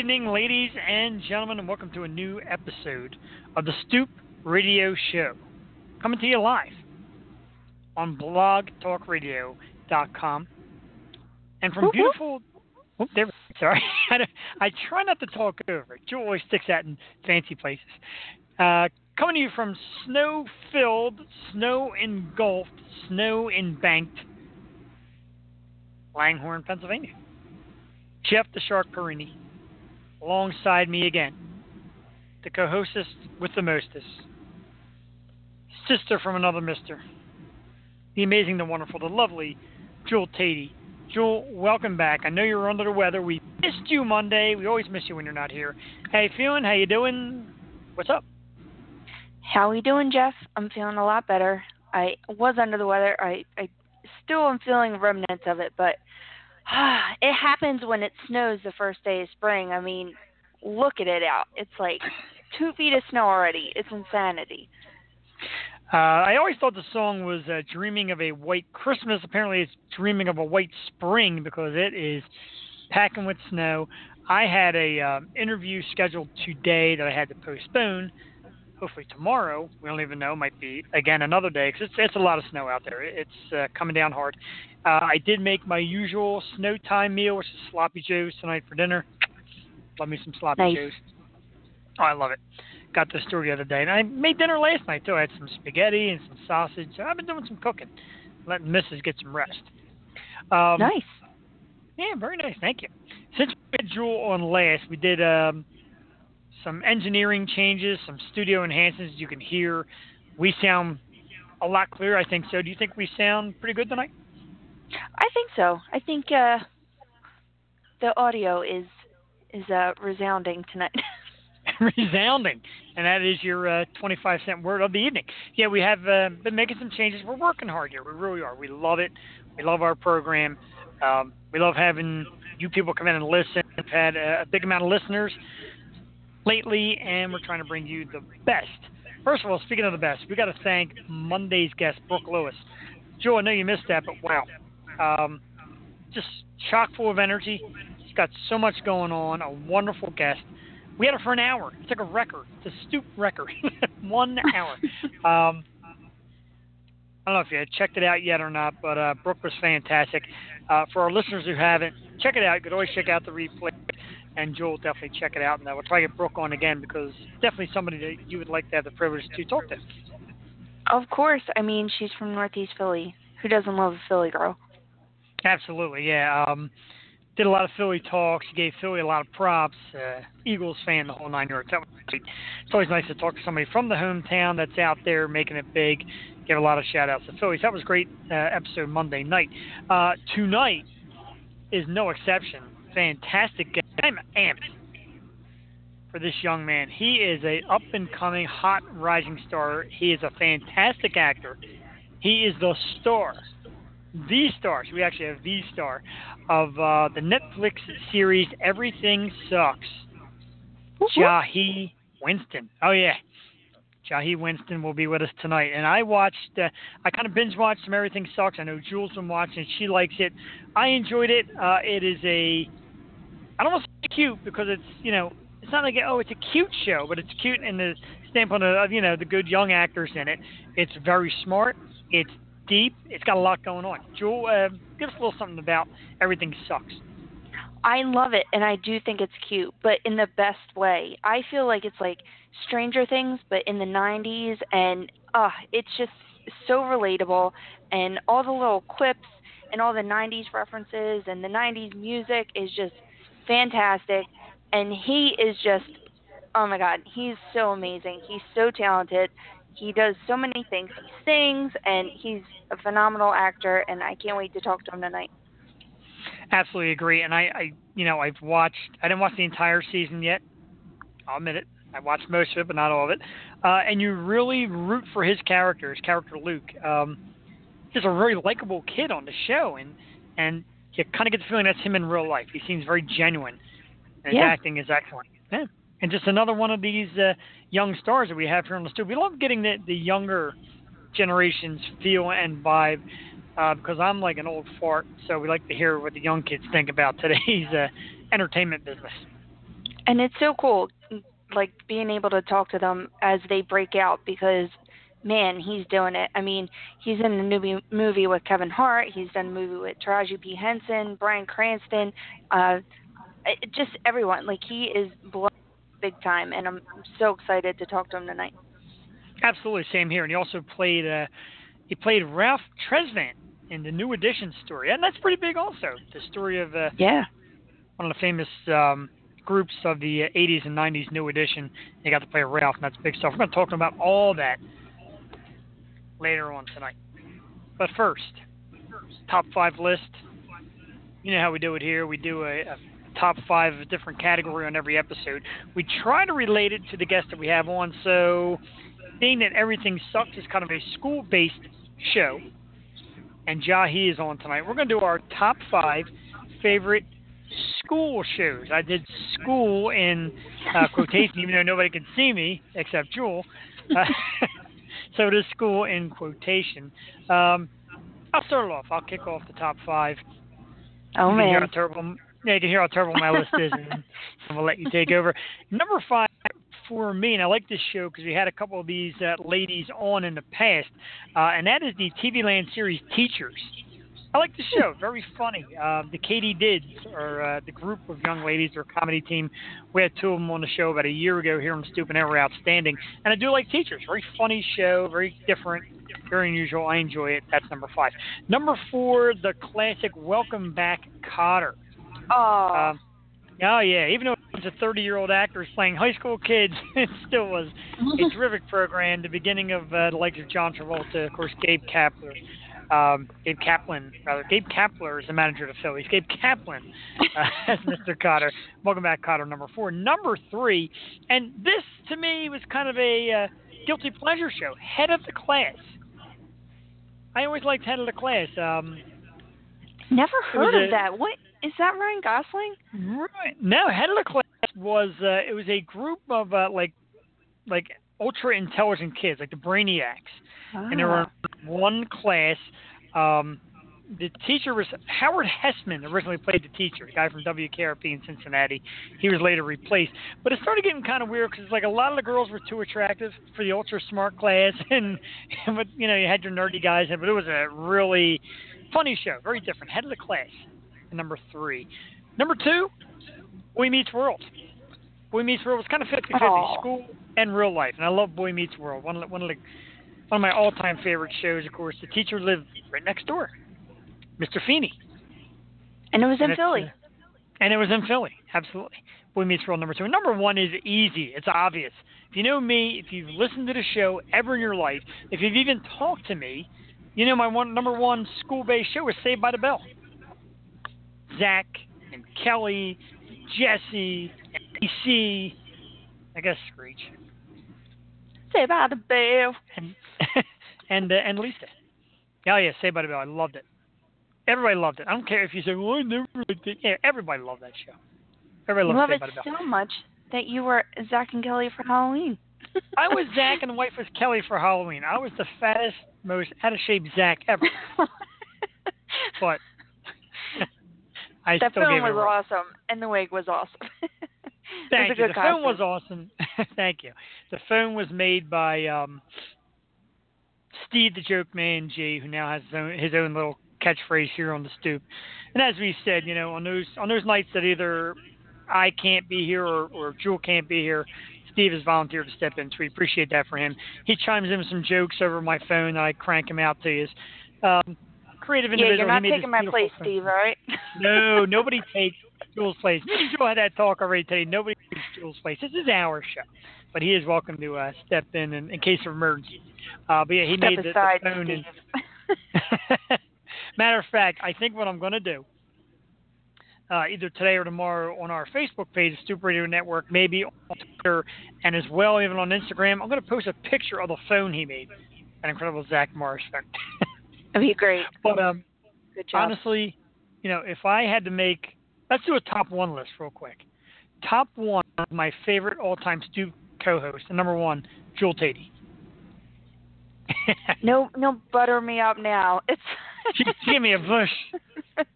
Good evening, ladies and gentlemen, and welcome to a new episode of the Stoop Radio Show. Coming to you live on blogtalkradio.com. And from beautiful. There, sorry. I try not to talk over. Joe always sticks that in fancy places. Uh, coming to you from snow filled, snow engulfed, snow embanked Langhorne, Pennsylvania. Jeff the Shark Perini, alongside me again, the co-hostess with the mostest, sister from another mister, the amazing, the wonderful, the lovely Jewel Tatey. Jewel, welcome back. I know you were under the weather. We missed you Monday. We always miss you when you're not here. How you feeling? How you doing? What's up? How you doing, Jeff? I'm feeling a lot better. I was under the weather. I I still am feeling remnants of it, but it happens when it snows the first day of spring. I mean, look at it out. It's like two feet of snow already. It's insanity. Uh, I always thought the song was uh, "Dreaming of a White Christmas." Apparently, it's "Dreaming of a White Spring" because it is packing with snow. I had a uh, interview scheduled today that I had to postpone. Hopefully tomorrow. We don't even know. Might be again another day because it's it's a lot of snow out there. It's uh, coming down hard. Uh, I did make my usual snow time meal, which is sloppy joes tonight for dinner. Love me some sloppy nice. joes. Oh, I love it. Got the store the other day, and I made dinner last night too. I had some spaghetti and some sausage. I've been doing some cooking, letting Mrs. get some rest. Um, nice. Yeah, very nice. Thank you. Since we had Jewel on last, we did um, some engineering changes, some studio enhancements. You can hear we sound a lot clearer. I think so. Do you think we sound pretty good tonight? I think so. I think uh, the audio is is uh, resounding tonight. resounding, and that is your uh, 25 cent word of the evening. Yeah, we have uh, been making some changes. We're working hard here. We really are. We love it. We love our program. Um, we love having you people come in and listen. We've had a, a big amount of listeners lately, and we're trying to bring you the best. First of all, speaking of the best, we got to thank Monday's guest, Brooke Lewis. Joe, I know you missed that, but wow, um, just chock full of energy. She's got so much going on. A wonderful guest. We had her for an hour. It's like a record. It's a stoop record. One hour. Um, I don't know if you had checked it out yet or not, but uh, Brooke was fantastic. Uh, for our listeners who haven't, check it out. You could always check out the replay, and Joel definitely check it out. And I will try to get Brooke on again because definitely somebody that you would like to have the privilege to talk to. Of course. I mean, she's from Northeast Philly. Who doesn't love a Philly girl? Absolutely, yeah. Um, did a lot of Philly talks. Gave Philly a lot of props. Uh, Eagles fan, the whole nine yards. That was great. It's always nice to talk to somebody from the hometown that's out there making it big. Give a lot of shout outs to Phillies. That was great uh, episode Monday night. Uh, tonight is no exception. Fantastic game. I'm amped for this young man. He is a up and coming, hot rising star. He is a fantastic actor. He is the star the star. So we actually have the star of uh, the Netflix series Everything Sucks. Jahi Winston. Oh yeah, Jahi Winston will be with us tonight. And I watched, uh, I kind of binge watched some Everything Sucks. I know Jules been watching. She likes it. I enjoyed it. Uh, it is a, I don't want to say cute because it's you know it's not like oh it's a cute show, but it's cute in the standpoint of you know the good young actors in it. It's very smart. It's deep. It's got a lot going on. Jewel, uh, give us a little something about Everything Sucks. I love it, and I do think it's cute, but in the best way. I feel like it's like Stranger Things, but in the 90s, and uh, it's just so relatable, and all the little quips and all the 90s references and the 90s music is just fantastic, and he is just, oh my God, he's so amazing. He's so talented. He does so many things. He sings, and he's a phenomenal actor, and I can't wait to talk to him tonight. Absolutely agree. And I, I, you know, I've watched. I didn't watch the entire season yet. I'll admit it. I watched most of it, but not all of it. Uh, and you really root for his character, his character Luke. Um, he's a very likable kid on the show, and and you kind of get the feeling that's him in real life. He seems very genuine, and his acting is excellent. Yeah. And just another one of these uh, young stars that we have here on the studio. We love getting the, the younger generation's feel and vibe uh, because I'm like an old fart, so we like to hear what the young kids think about today's uh, entertainment business. And it's so cool, like being able to talk to them as they break out because man, he's doing it. I mean, he's in a new movie with Kevin Hart. He's done a movie with Taraji P Henson, Bryan Cranston, uh, just everyone. Like he is blowing big time, and I'm so excited to talk to him tonight. Absolutely, same here. And he also played uh, he played Ralph Tresvant in the New Edition story, and that's pretty big also. The story of uh, yeah one of the famous um, groups of the 80s and 90s New Edition. They got to play Ralph, and that's big stuff. We're going to talk about all that later on tonight. But first, top five list. You know how we do it here. We do a, a top five of a different category on every episode. We try to relate it to the guest that we have on. So, being that everything sucks is kind of a school-based show, and Jahi is on tonight. We're going to do our top five favorite school shows. I did school in uh, quotation, even though nobody could see me except Jewel. Uh, so it is school in quotation. Um, I'll start off. I'll kick off the top five. Oh man! Hear how terrible, yeah, you can hear how terrible my list is, and I'm gonna let you take over. Number five for me, and I like this show because we had a couple of these uh, ladies on in the past, uh, and that is the TV Land series Teachers. I like the show. Very funny. Uh, the Katydids, or uh, the group of young ladies, or comedy team. We had two of them on the show about a year ago here on Stoop and They were outstanding. And I do like Teachers. Very funny show. Very different. Very unusual. I enjoy it. That's number five. Number four, the classic Welcome Back Kotter. Oh. oh yeah. Even though it was a 30-year-old actor playing high school kids, it still was a terrific program. The beginning of uh, the likes of John Travolta, of course, Gabe Kapler um, Gabe Kaplan, rather. Gabe Kapler is the manager of the Phillies. Gabe Kaplan uh, as Mr. Kotter. Welcome back, Kotter, number four. Number three, and this to me was kind of a uh, guilty pleasure show. Head of the class. I always liked Head of the Class. Um, Never heard of a, that. What is that? Ryan Gosling? Right. No, Head of the Class was uh, it was a group of uh, like like ultra intelligent kids, like the brainiacs Ah. And there were ah. One class. Um, the teacher was Howard Hesseman Originally played the teacher, the guy from WKRP in Cincinnati. He was later replaced, but it started getting kind of weird because like a lot of the girls were too attractive for the ultra smart class, and but you know you had your nerdy guys, in but it was a really funny show, very different. Head of the class, number three. Number two, Boy Meets World. Boy Meets World was kind of 50-50, school and real life, and I love Boy Meets World. One of, one of the one of my all-time favorite shows, of course. The teacher lived right next door, Mr. Feeney. And it was in Philly. Uh, and it was in Philly, absolutely. Boy Meets World number two. Number one is easy. It's obvious. If you know me, if you've listened to the show ever in your life, if you've even talked to me, you know my one number one school-based show is Saved by the Bell. Zach and Kelly, Jesse, and DC, I guess Screech. Saved by the Bell. And and uh, and Lisa. Oh yeah, Say by the Bell. I loved it. Everybody loved it. I don't care if you say, "Well, I never liked it." Yeah, everybody loved that show. Everybody loved love it so much that you were Zach and Kelly for Halloween. I was Zach and the wife was Kelly for Halloween. I was the fattest, most out of shape Zach ever. but I that film was awesome, and the wig was awesome. Thank you. The costume. film was awesome. Thank you. The film was made by um, Steve the Joke Man G, who now has his own, his own little catchphrase here on the stoop. And as we said, you know, on those on those nights that either I can't be here or, or Jewel can't be here, Steve has volunteered to step in, so we appreciate that for him. He chimes in with some jokes over my phone, and I crank him out to you. Um, creative individual. Yeah, you're not taking my place, phone. Steve, all right? no, nobody takes Jewel's place. Me and had that talk already today. Nobody takes Jewel's place. This is our show but he is welcome to uh, step in, in in case of emergency. Uh, but yeah, he step made the, the phone. And matter of fact, I think what I'm going to do. Uh, either today or tomorrow on our Facebook page, Stoop Radio Network, maybe on Twitter, and as well even on Instagram. I'm going to post a picture of the phone he made, an incredible Zach Morris. That'd be great. But um, Good job. honestly, you know, if I had to make, let's do a top one list real quick. Top one of my favorite all-time Stoop co-host. And number one, Jewel Teti. no, no, butter me up now. It's she, she gave me a bush.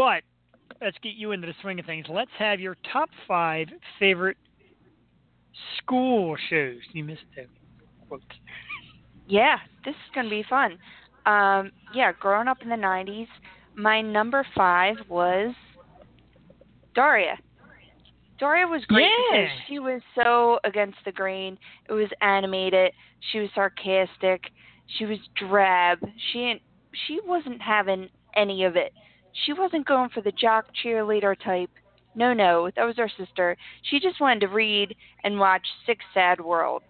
But let's get you into the swing of things. Let's have your top five favorite school shows. You missed the quote. Yeah, this is going to be fun. Um, yeah, growing up in the 90s, my number five was Daria. Daria was great Yeah. because she was so against the grain. It was animated. She was sarcastic. She was drab. She ain't, she wasn't having any of it. She wasn't going for the jock cheerleader type. No, no, that was her sister. She just wanted to read and watch Sick Sad World,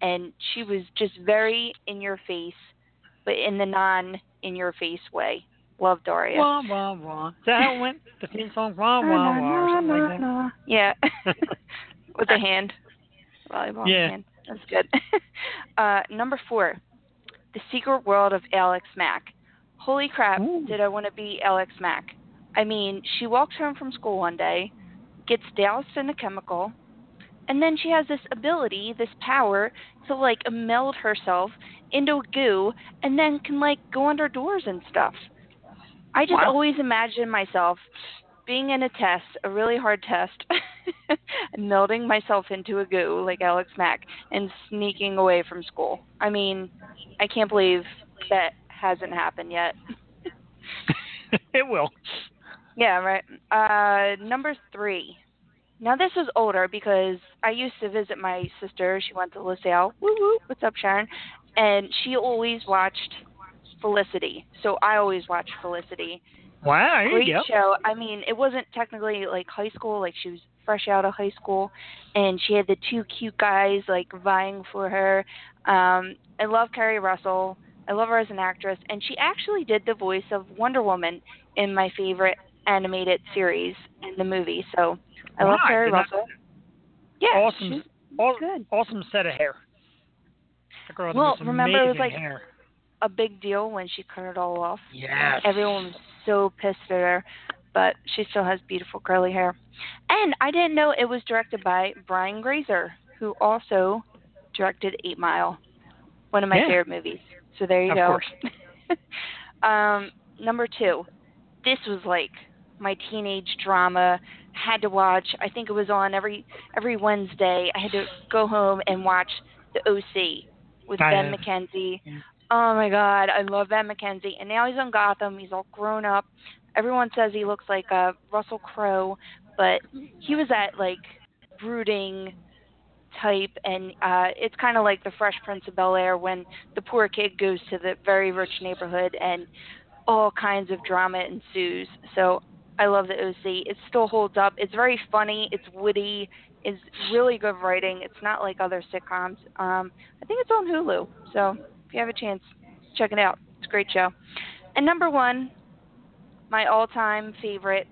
and she was just very in your face, but in the non in your face way. Love Daria. Wah wah wah. Is that how it went? The theme song wah wah wah or something like that. Yeah. With the hand. Volleyball Yeah. hand. That's good. uh, number four, The Secret World of Alex Mack. Holy crap, Ooh. did I want to be Alex Mack. I mean, she walks home from school one day, gets doused in a chemical, and then she has this ability, this power, to like meld herself into a goo and then can like go under doors and stuff. I just Wow. always imagine myself being in a test, a really hard test, and melding myself into a goo like Alex Mack and sneaking away from school. I mean, I can't believe that hasn't happened yet. it will. Yeah, right. Uh, number three. Now this was older because I used to visit my sister. She went to LaSalle. Woo woo. What's up, Sharon? And she always watched Felicity. So I always watched Felicity. Wow, there Great you go. show. I mean, it wasn't technically like high school. Like she was fresh out of high school, and she had the two cute guys like vying for her. Um, I love Keri Russell. I love her as an actress, and she actually did the voice of Wonder Woman in my favorite animated series in the movie. So I love Wow, I Keri did not- Russell. Yeah, Awesome, she's aw- good. awesome set of hair. The girl had Well, remember it was amazing like- hair. A big deal when she cut it all off. Yes. Everyone was so pissed at her, but she still has beautiful curly hair. And I didn't know it was directed by Brian Grazer, who also directed Eight Mile, one of my Yeah. favorite movies. So there you Of go. course. um, number two, this was like my teenage drama. Had to watch. I think it was on every every Wednesday. I had to go home and watch the OC with Ben. McKenzie. Yeah. Oh my God, I love Ben McKenzie. And now he's on Gotham. He's all grown up. Everyone says he looks like uh, Russell Crowe, but he was that like brooding type, and uh, it's kind of like the Fresh Prince of Bel Air when the poor kid goes to the very rich neighborhood and all kinds of drama ensues. So I love the OC. It still holds up. It's very funny. It's witty. It's really good writing. It's not like other sitcoms. Um, I think it's on Hulu. So you have a chance, check it out. It's a great show. And number one, my all-time favorite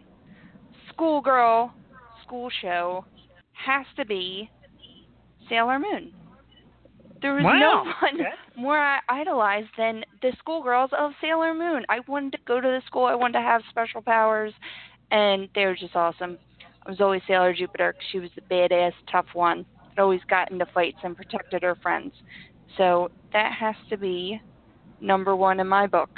schoolgirl school show has to be Sailor Moon. There was Wow. no one Okay. more I idolized than the schoolgirls of Sailor Moon. I wanted to go to the school. I wanted to have special powers, and they were just awesome. I was always Sailor Jupiter 'cause she was the badass, tough one that always got into fights and protected her friends. So that has to be number one in my book.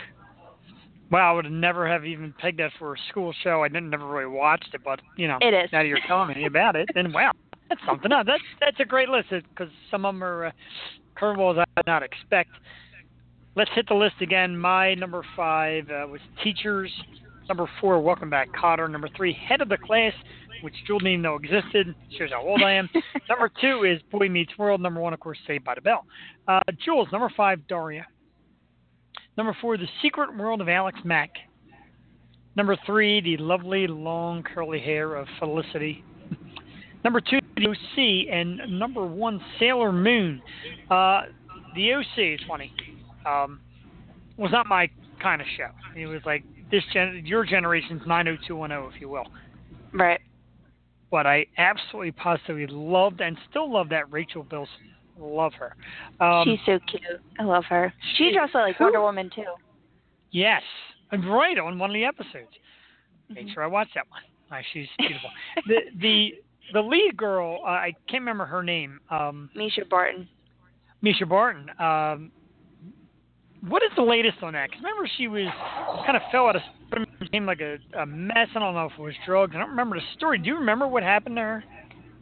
Wow, I would never have even pegged that for a school show. I didn't never really watched it, but you know, It is. now you're telling me about it, then wow, that's something else. That's that's a great list because some of them are uh, curveballs I did not expect. Let's hit the list again. My number five uh, was teachers. Number four, welcome back, Kotter. Number three, head of the class, which Jewel didn't even know existed. Shows how old I am. number two is Boy Meets World. Number one, of course, Saved by the Bell. Uh, Jules, number five, Daria. Number four, The Secret World of Alex Mack. Number three, The Lovely Long Curly Hair of Felicity. Number two, The OC. And number one, Sailor Moon. Uh, the OC is funny. Um, was not my kind of show. It was like this gen- your generation's 90210, if you will. Right. But I absolutely positively loved and still love that Rachel Bilson. Love her. Um, She's so cute. I love her. She's she- also like who- Wonder Woman too. Yes, and right on one of the episodes. Make Mhm. sure I watch that one. Uh, she's beautiful. the the the lead girl, uh, I can't remember her name. Um, Mischa Barton. Mischa Barton. Um, what is the latest on that? Because remember, she was kind of fell out of became like a, a mess. I don't know if it was drugs. I don't remember the story. Do you remember what happened to her?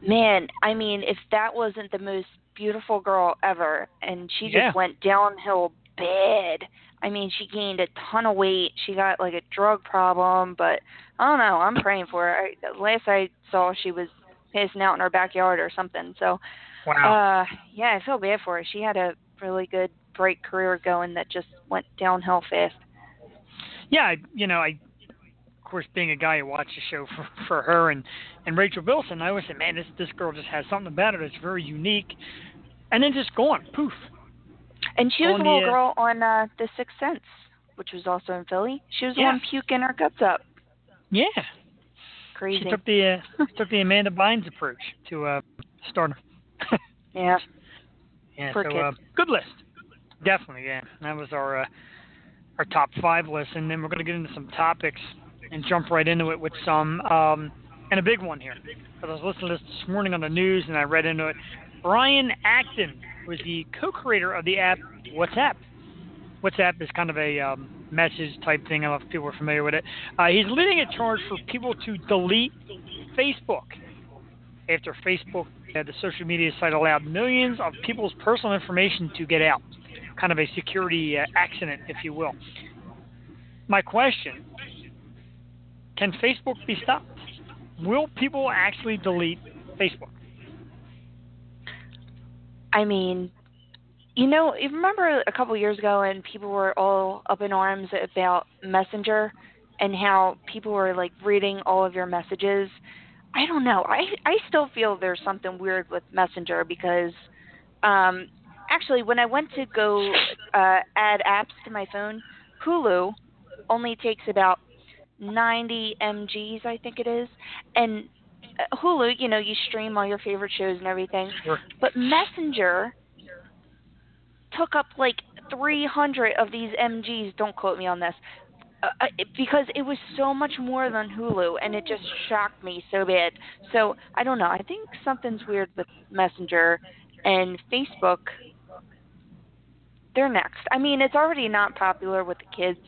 Man, I mean, if that wasn't the most beautiful girl ever, and she just Yeah. went downhill bad. I mean, she gained a ton of weight. She got like a drug problem, but I don't know. I'm praying for her. I, last I saw, she was passing out in her backyard or something. So, Wow. uh, yeah, I feel bad for her. She had a really good, bright career going that just went downhill fast. yeah, I, you know, I of course being a guy who watched the show for for her and and Rachel Bilson, I always said, man, this this girl just has something about her that's very unique, and then just gone, poof. And she was On a little uh, girl on uh, The Sixth Sense, which was also in Philly. She was the one puking her guts up. Yeah, Crazy. she took the uh, took the Amanda Bynes approach to uh, stardom. yeah. Yeah, Poor so uh, good list, definitely. Yeah, that was our uh, our top five list, and then we're going to get into some topics and jump right into it with some um, and a big one here. Because I was listening to this this morning on the news, and I read into it. Brian Acton was the co-creator of the app WhatsApp. WhatsApp is kind of a um, message type thing. I don't know if people are familiar with it. Uh, he's leading a charge for people to delete Facebook after Facebook, uh, the social media site, allowed millions of people's personal information to get out. Kind of a security uh, accident, if you will. My question can Facebook be stopped? Will people actually delete Facebook? I mean, you know, you remember a couple years ago when people were all up in arms about Messenger and how people were like reading all of your messages. I don't know. I I still feel there's something weird with Messenger because um actually when I went to go uh add apps to my phone, Hulu only takes about 90 mgs I think it is. And uh, Hulu, you know, you stream all your favorite shows and everything. Sure. But Messenger took up like 300 of these MGs. Don't quote me on this. Uh, because it was so much more than Hulu, and it just shocked me so bad. So I don't know. I think something's weird with Messenger and Facebook. They're next. I mean, it's already not popular with the kids.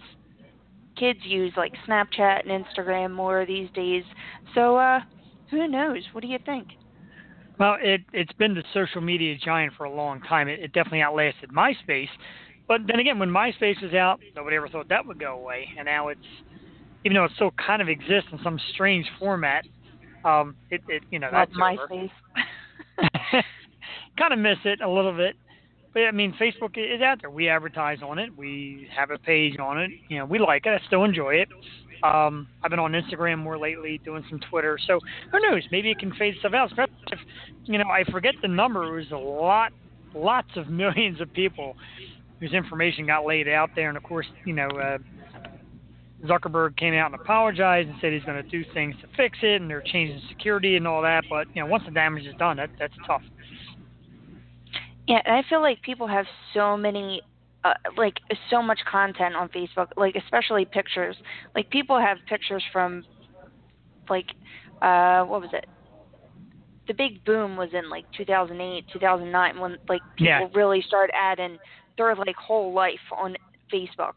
Kids use like Snapchat and Instagram more these days. So uh, who knows? What do you think? Well, it it's been the social media giant for a long time. It, it definitely outlasted MySpace. But then again, when MySpace was out, nobody ever thought that would go away. And now it's, even though it still kind of exists in some strange format, um, it, it you know that's over. MySpace. kind of miss it a little bit. But I mean, Facebook is out there. We advertise on it. We have a page on it. You know, we like it. I still enjoy it. Um, I've been on Instagram more lately, doing some Twitter. So who knows? Maybe it can fade stuff out. If, you know, I forget the number. It was a lot, lots of millions of people whose information got laid out there. And of course, you know, uh, Zuckerberg came out and apologized and said he's going to do things to fix it, and they're changing security and all that. But you know, once the damage is done, that that's tough. Yeah, and I feel like people have so many, uh, like so much content on Facebook, like especially pictures. Like people have pictures from, like, uh, what was it? The big boom was in like 2008, 2009 when like people Yeah. really started adding their like whole life on Facebook.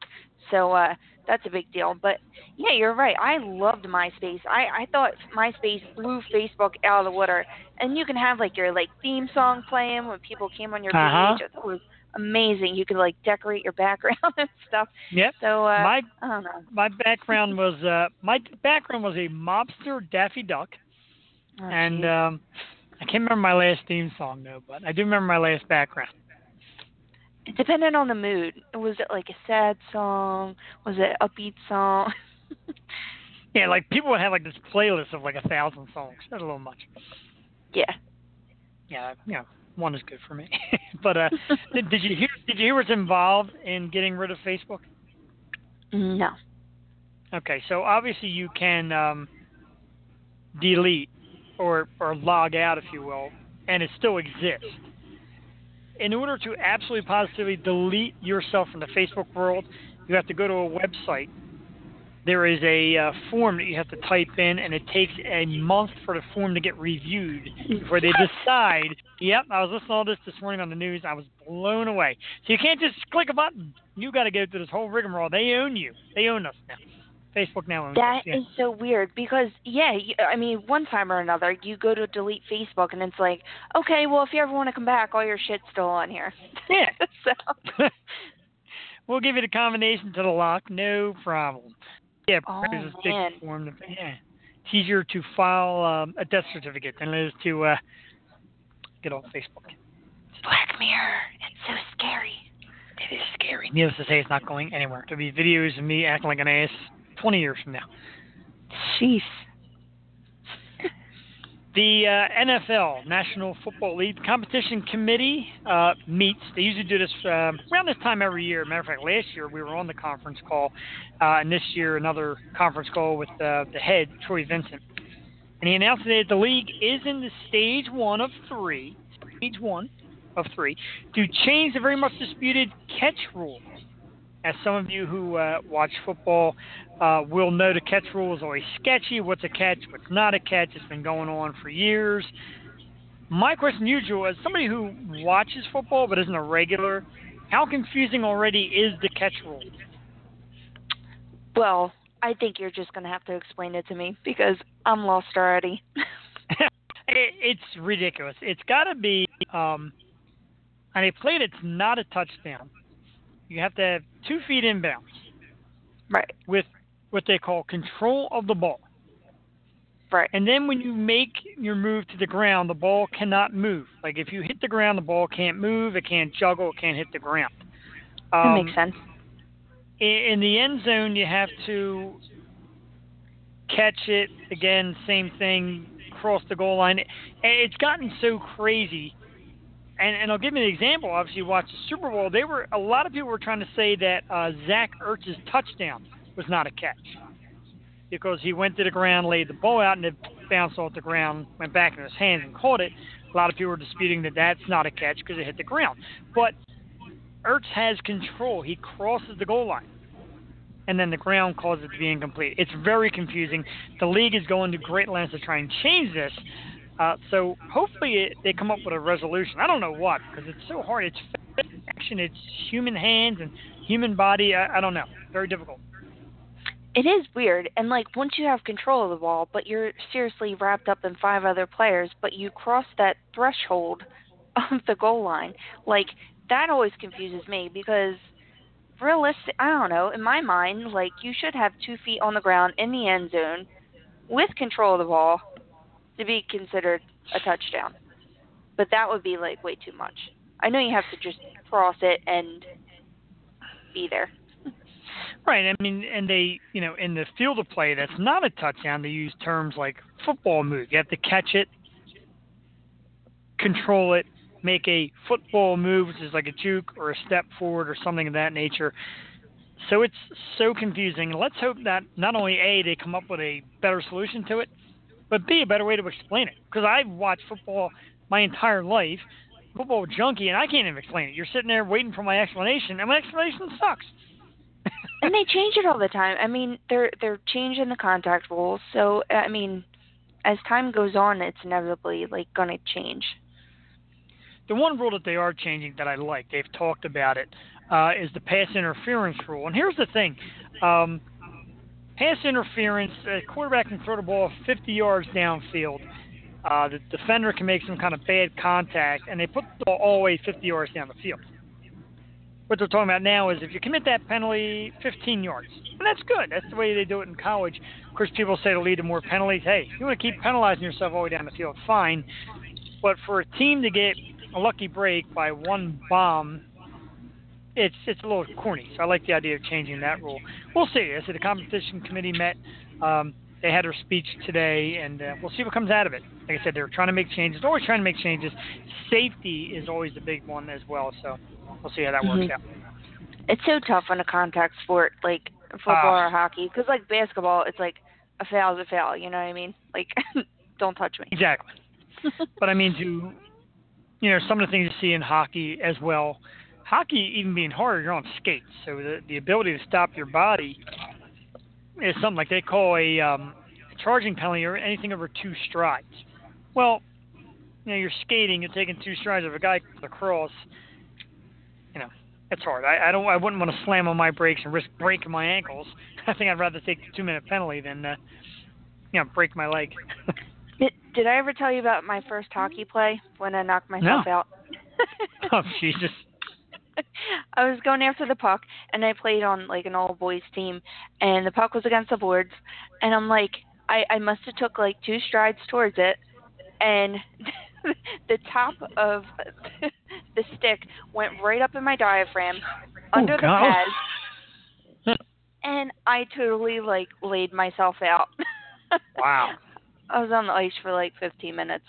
So uh that's a big deal. But yeah, you're right. I loved MySpace. I I thought MySpace blew Facebook out of the water. And you can have like your like theme song playing when people came on your Uh-huh. page. It was amazing. You could like decorate your background and stuff. Yep. So uh my I don't know. my background was uh my background was a mobster Daffy Duck, Oh, and geez. um I can't remember my last theme song though, but I do remember my last background. It depended on the mood. Was it like a sad song? Was it an upbeat song? Yeah, like people would have like this playlist of like a thousand songs. That's a little much. yeah. Yeah, know, one is good for me. but uh did, did you hear did you hear what's involved in getting rid of Facebook? No. Okay, so obviously you can um, delete or or log out, if you will, and it still exists. In order to absolutely positively delete yourself from the Facebook world, you have to go to a website. There is a uh, form that you have to type in, and it takes a month for the form to get reviewed before they decide. Yep, I was listening to all this this morning on the news. I was blown away. So you can't just click a button. You got to go through this whole rigmarole. They own you. They own us now. Facebook now That. Yeah. is so weird because yeah, I mean, one time or another, you go to delete Facebook and it's like, okay, well, if you ever want to come back, all your shit's still on here. Yeah. so we'll give you the combination to the lock, no problem. Yeah, Oh, there's big man. form. To, yeah, it's easier to file um, a death certificate than it is to uh, get on Facebook. Black Mirror, it's so scary. It is scary. Needless to say, it's not going anywhere. There'll be videos of me acting like an ass 20 years from now. Jeez. The uh, NFL, National Football League Competition Committee, uh, meets. They usually do this um, around this time every year. Matter of fact, last year we were on the conference call, uh, and this year another conference call with uh, the head, Troy Vincent. And he announced that the league is in the stage one of three, stage one of three, to change the very much disputed catch rule. As some of you who uh, watch football uh, will know, the catch rule is always sketchy. What's a catch? What's not a catch? It's been going on for years. My question, to Joe, as somebody who watches football but isn't a regular, how confusing already is the catch rule? Well, I think you're just gonna have to explain it to me because I'm lost already. it, it's ridiculous. It's got to be um, on a play that's not a touchdown. You have to have two feet inbounds right. with what they call control of the ball. Right. And then when you make your move to the ground, the ball cannot move. Like if you hit the ground, the ball can't move, it can't juggle, it can't hit the ground. That Um, makes sense. in the end zone, you have to catch it again. Same thing, cross the goal line. It's gotten so crazy. And, and I'll give you an example. Obviously, you watch the Super Bowl. They were a lot of people were trying to say that uh, Zach Ertz's touchdown was not a catch because he went to the ground, laid the ball out, and it bounced off the ground, went back in his hands, and caught it. A lot of people were disputing that that's not a catch because it hit the ground. But Ertz has control. He crosses the goal line, and then the ground causes it to be incomplete. It's very confusing. The league is going to great lengths to try and change this. Uh, so hopefully it, they come up with a resolution. I don't know what because it's so hard. It's action. It's human hands and human body. I, I don't know. Very difficult. It is weird, and like once you have control of the ball, but you're seriously wrapped up in five other players, but you cross that threshold of the goal line, like that always confuses me because realistic, I don't know, in my mind, like you should have two feet on the ground in the end zone with control of the ball to be considered a touchdown. But that would be like way too much. I know you have to just cross it and be there. Right. I mean, and they, you know, in the field of play that's not a touchdown, they use terms like football move. You have to catch it, control it, make a football move, which is like a juke or a step forward or something of that nature. So it's so confusing. Let's hope that not only A, they come up with a better solution to it, but B, a better way to explain it. Because I've watched football my entire life, football junkie, and I can't even explain it. You're sitting there waiting for my explanation, and my explanation sucks. and they change it all the time. I mean, they're they're changing the contact rules. So I mean, as time goes on, it's inevitably like going to change. the one rule that they are changing that I like, they've talked about it, uh, is the pass interference rule. And here's the thing um, pass interference, a quarterback can throw the ball 50 yards downfield. Uh, the defender can make some kind of bad contact, and they put the ball all the way 50 yards down the field. What they're talking about now is if you commit that penalty, 15 yards. And that's good. That's the way they do it in college. Of course, people say to lead to more penalties. Hey, you want to keep penalizing yourself all the way down the field, fine. But for a team to get a lucky break by one bomb, it's it's a little corny. So I like the idea of changing that rule. We'll see. I said the competition committee met. Um, they had their speech today, and uh, we'll see what comes out of it. Like I said, they're trying to make changes. Always trying to make changes. Safety is always the big one as well. So we'll see how that works Mhm. out. It's so tough on a contact sport like football Ah. or hockey because like basketball, it's like a foul is a foul. You know what I mean? Like, don't touch me. Exactly. But I mean, to you know, some of the things you see in hockey as well. Hockey, even being harder, you're on skates, so the the ability to stop your body is something like they call a um, charging penalty or anything over two strides. Well, you know, you're skating, you're taking two strides. If a guy comes across, you know, it's hard. I, I don't. I wouldn't want to slam on my brakes and risk breaking my ankles. I think I'd rather take the two minute penalty than, uh, you know, break my leg. did Did I ever tell you about my first hockey play when I knocked myself no. out? oh Jesus. I was going after the puck, and I played on like an all boys team, and the puck was against the boards, and I'm like, I I must have took like two strides towards it, and the top of the stick went right up in my diaphragm, oh, under oh, the God. pads, and I totally like laid myself out. wow. I was on the ice for like 15 minutes.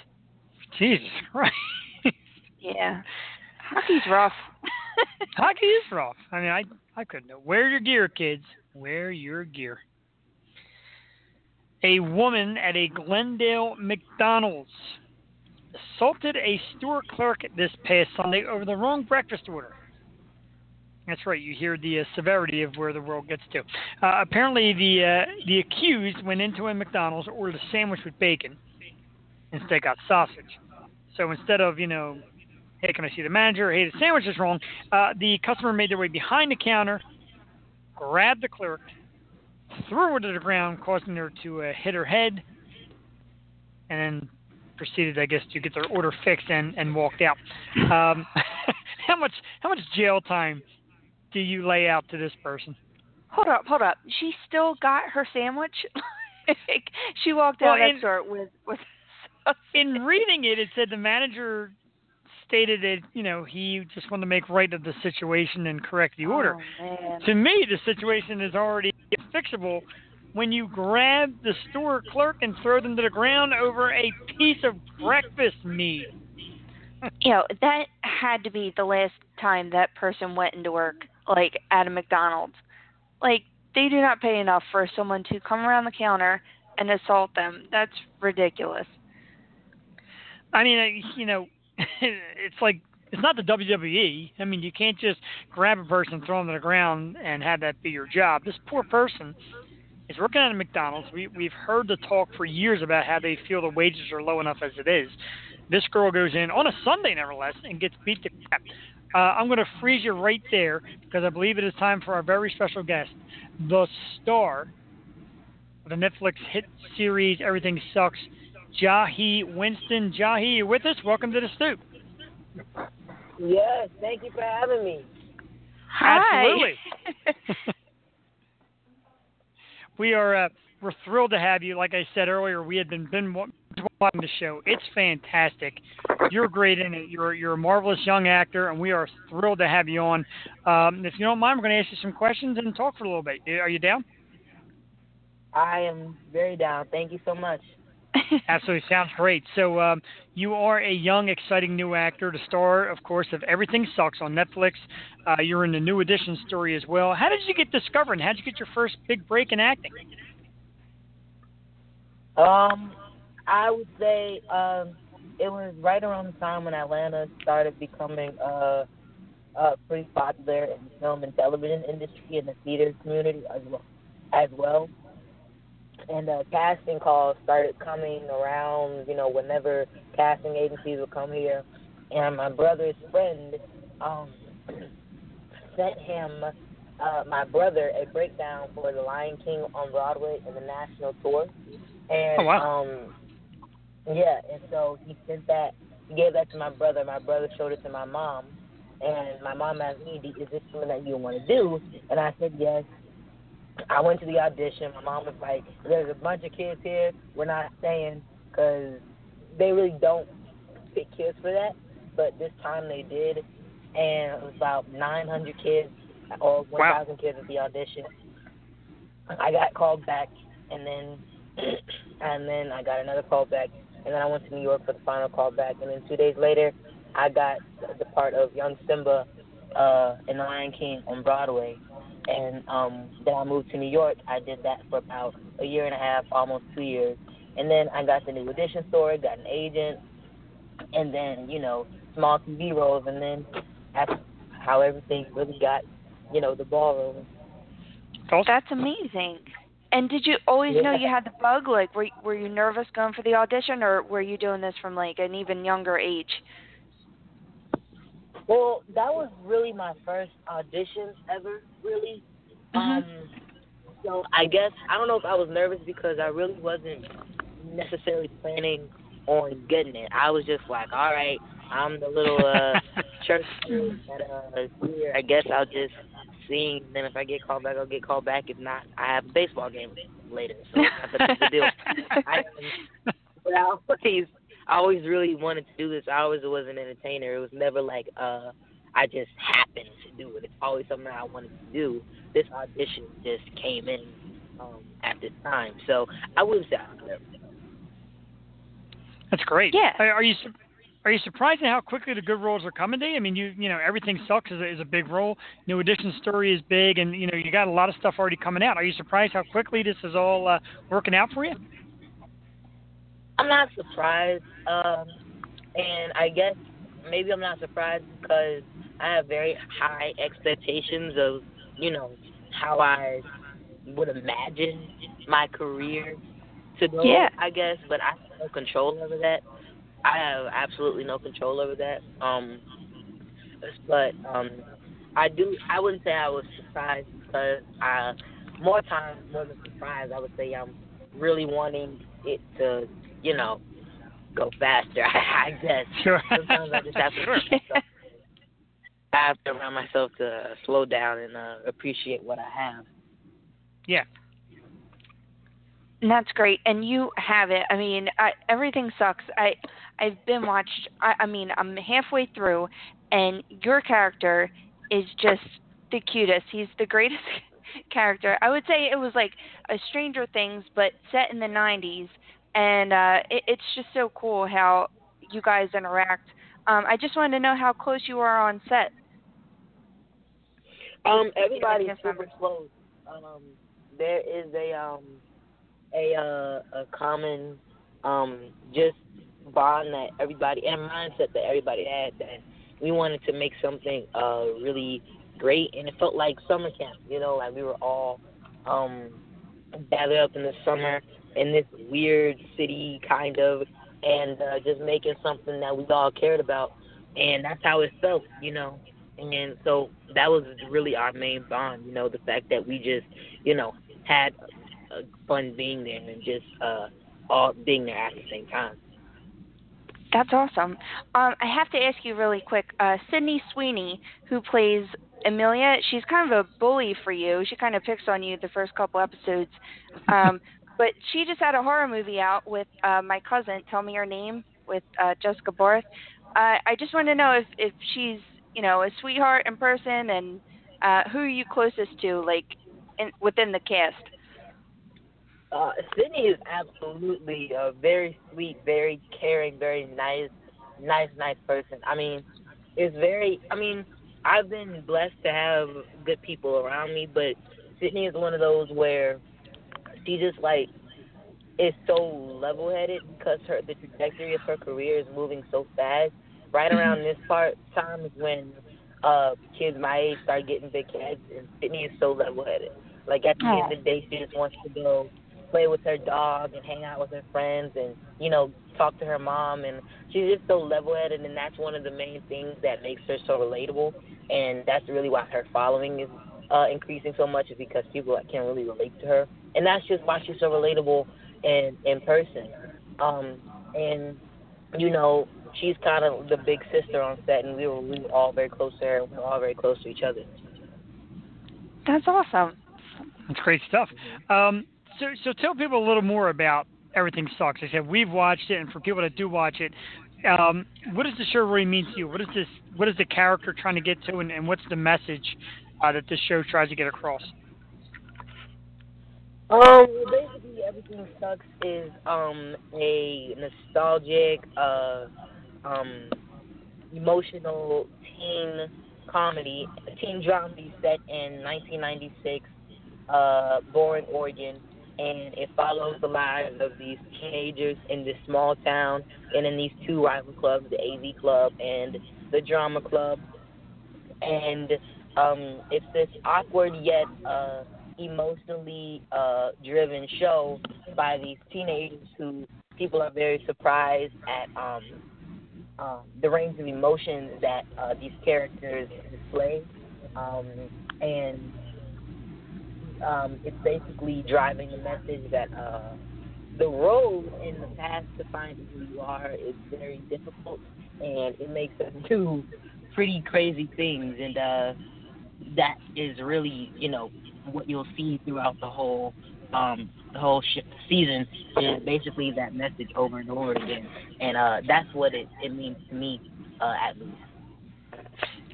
Jesus Christ. Yeah. Hockey's rough. Hockey is rough. I mean, I I couldn't know. Wear your gear, kids. Wear your gear. A woman at a Glendale McDonald's assaulted a store clerk this past Sunday over the wrong breakfast order. That's right. You hear the uh, severity of where the world gets to. Uh, apparently, the uh, the accused went into a McDonald's, ordered a sandwich with bacon, instead got sausage. So instead of you know hey, can I see the manager? Hey, the sandwich is wrong. Uh, the customer made their way behind the counter, grabbed the clerk, threw her to the ground, causing her to uh, hit her head, and then proceeded, I guess, to get their order fixed and, and walked out. Um, how much how much jail time do you lay out to this person? Hold up, hold up. She still got her sandwich. she walked well, out that in, store with with. In reading it, it said the manager stated that you know he just wanted to make right of the situation and correct the order. Oh, to me, the situation is already fixable when you grab the store clerk and throw them to the ground over a piece of breakfast meat. you know that had to be the last time that person went into work, like at a McDonald's. Like they do not pay enough for someone to come around the counter and assault them. That's ridiculous. I mean, you know, it's like it's not the WWE. I mean, you can't just grab a person, throw them to the ground, and have that be your job. This poor person is working at a McDonald's. We we've heard the talk for years about how they feel the wages are low enough as it is. This girl goes in on a Sunday, nevertheless, and gets beat to crap. Uh, I'm going to freeze you right there because I believe it is time for our very special guest, the star of the Netflix hit series Everything Sucks, Jahi Winston. Jahi, you're with us? Welcome to the stoop. Yes, thank you for having me. Hi. Absolutely. we are uh, we're thrilled to have you. Like I said earlier, we had been been watching the show. It's fantastic. You're great in it. You're you're a marvelous young actor, and we are thrilled to have you on. Um, if you don't mind, we're going to ask you some questions and talk for a little bit. Are you down? I am very down. Thank you so much. Absolutely, sounds great. So um, you are a young, exciting new actor, the star, of course, of Everything Sucks on Netflix. Uh, you're in the New Edition story as well. How did you get discovered? How did you get your first big break in acting? Um, I would say um, it was right around the time when Atlanta started becoming uh, uh, pretty popular in the film and television industry and the theater community as well. As well and uh, casting calls started coming around. You know, whenever casting agencies would come here, and my brother's friend um, sent him, uh, my brother, a breakdown for The Lion King on Broadway and the national tour, and oh, wow. um, yeah, and so he sent that. He gave that to my brother. My brother showed it to my mom, and my mom asked me, "Is this something that you want to do?" And I said yes. I went to the audition. My mom was like, "There's a bunch of kids here. We're not staying because they really don't pick kids for that." But this time they did, and it was about 900 kids or 1,000 wow. kids at the audition. I got called back, and then and then I got another call back, and then I went to New York for the final call back, and then two days later, I got the part of young Simba uh, in The Lion King on Broadway and um, then I moved to New York. I did that for about a year and a half, almost two years, and then I got the New Edition story, got an agent, and then you know small TV roles, and then that's how everything really got you know the ball rolling. That's amazing. And did you always yeah. know you had the bug? Like, were were you nervous going for the audition, or were you doing this from like an even younger age? Well, that was really my first auditions ever, really. Mhm. Um, so I guess I don't know if I was nervous because I really wasn't necessarily planning on getting it. I was just like, all right, I'm the little uh, church that uh, here. I guess I'll just sing. Then if I get called back, I'll get called back. If not, I have a baseball game later. So it's not that big deal. I, but I always, I always really wanted to do this. I always was an entertainer. It was never like uh, I just happened to do it. It's always something I wanted to do. This audition just came in um, at this time, so I wouldn't say I was nervous. That's great. Yeah. Are, are you are you surprised at how quickly the good roles are coming to you? I mean, you you know everything sucks is a, is a big role. New edition story is big, and you know you got a lot of stuff already coming out. Are you surprised how quickly this is all uh, working out for you? I'm not surprised, um, and I guess maybe I'm not surprised because I have very high expectations of you know how I would imagine my career to go. Yeah. I guess, but I have no control over that. I have absolutely no control over that. Um, but um, I do. I wouldn't say I was surprised because I, more times more than surprised, I would say I'm really wanting it to, you know, go faster. I guess. Sure. Sometimes I just have to. Sure. myself- I have to remind myself to uh, slow down and uh, appreciate what I have. Yeah. And that's great, and you have it. I mean, I, everything sucks. I I've been watched. I, I mean, I'm halfway through, and your character is just the cutest. He's the greatest character. I would say it was like a Stranger Things, but set in the '90s, and uh, it, it's just so cool how you guys interact. Um, I just wanted to know how close you are on set. Um, everybody's super members. close. Um, there is a um a uh, a common um just bond that everybody and mindset that everybody had that we wanted to make something uh really great and it felt like summer camp, you know, like we were all um gathered up in the summer in this weird city kind of and uh just making something that we all cared about and that's how it felt, you know. And so that was really our main bond, you know, the fact that we just, you know, had uh, fun being there and just uh all being there at the same time. That's awesome. Um, I have to ask you really quick. Uh, Sydney Sweeney, who plays Amelia, she's kind of a bully for you. She kind of picks on you the first couple episodes. Um, but she just had a horror movie out with uh, my cousin. Tell me her name with uh, Jessica Barth. Uh, I just want to know if if she's you know a sweetheart in person and uh, who are you closest to, like in, within the cast. Uh, Sydney is absolutely a very sweet, very caring, very nice, nice, nice person. I mean, it's very. I mean, I've been blessed to have good people around me, but Sydney is one of those where she just like is so level-headed because her the trajectory of her career is moving so fast. Right around this part time is when uh kids my age start getting big heads, and Sydney is so level-headed. Like at the Aw. end of the day, she just wants to go play with her dog and hang out with her friends and you know talk to her mom and she's just so level headed and that's one of the main things that makes her so relatable and that's really why her following is uh increasing so much is because people can really relate to her and that's just why she's so relatable in in person um and you know she's kind of the big sister on set and we were we were all very close to her and we were all very close to each other That's awesome. That's great stuff. Um, so, so tell people a little more about Everything Sucks. I said we've watched it, and for people that do watch it, um, what does the show really mean to you? What is this? What is the character trying to get to, and, and what's the message uh, that this show tries to get across? Um, basically, everything sucks is um a nostalgic, uh, um, emotional teen comedy, teen dramedy set in 1996, uh, Boring, Oregon, and it follows the lives of these teenagers in this small town and in these two rival clubs, the AV Club and the Drama Club, and um, it's this awkward yet uh emotionally uh, driven show by these teenagers who people are very surprised at um, um, the range of emotions that uh, these characters display, um, and um, it's basically driving the message that uh, the road in the past to finding who you are is very difficult, and it makes us do pretty crazy things, and uh, that is really, you know, what you'll see throughout the whole um, the whole sh- season is basically that message over and over again, and uh, that's what it, it means to me, uh, at least.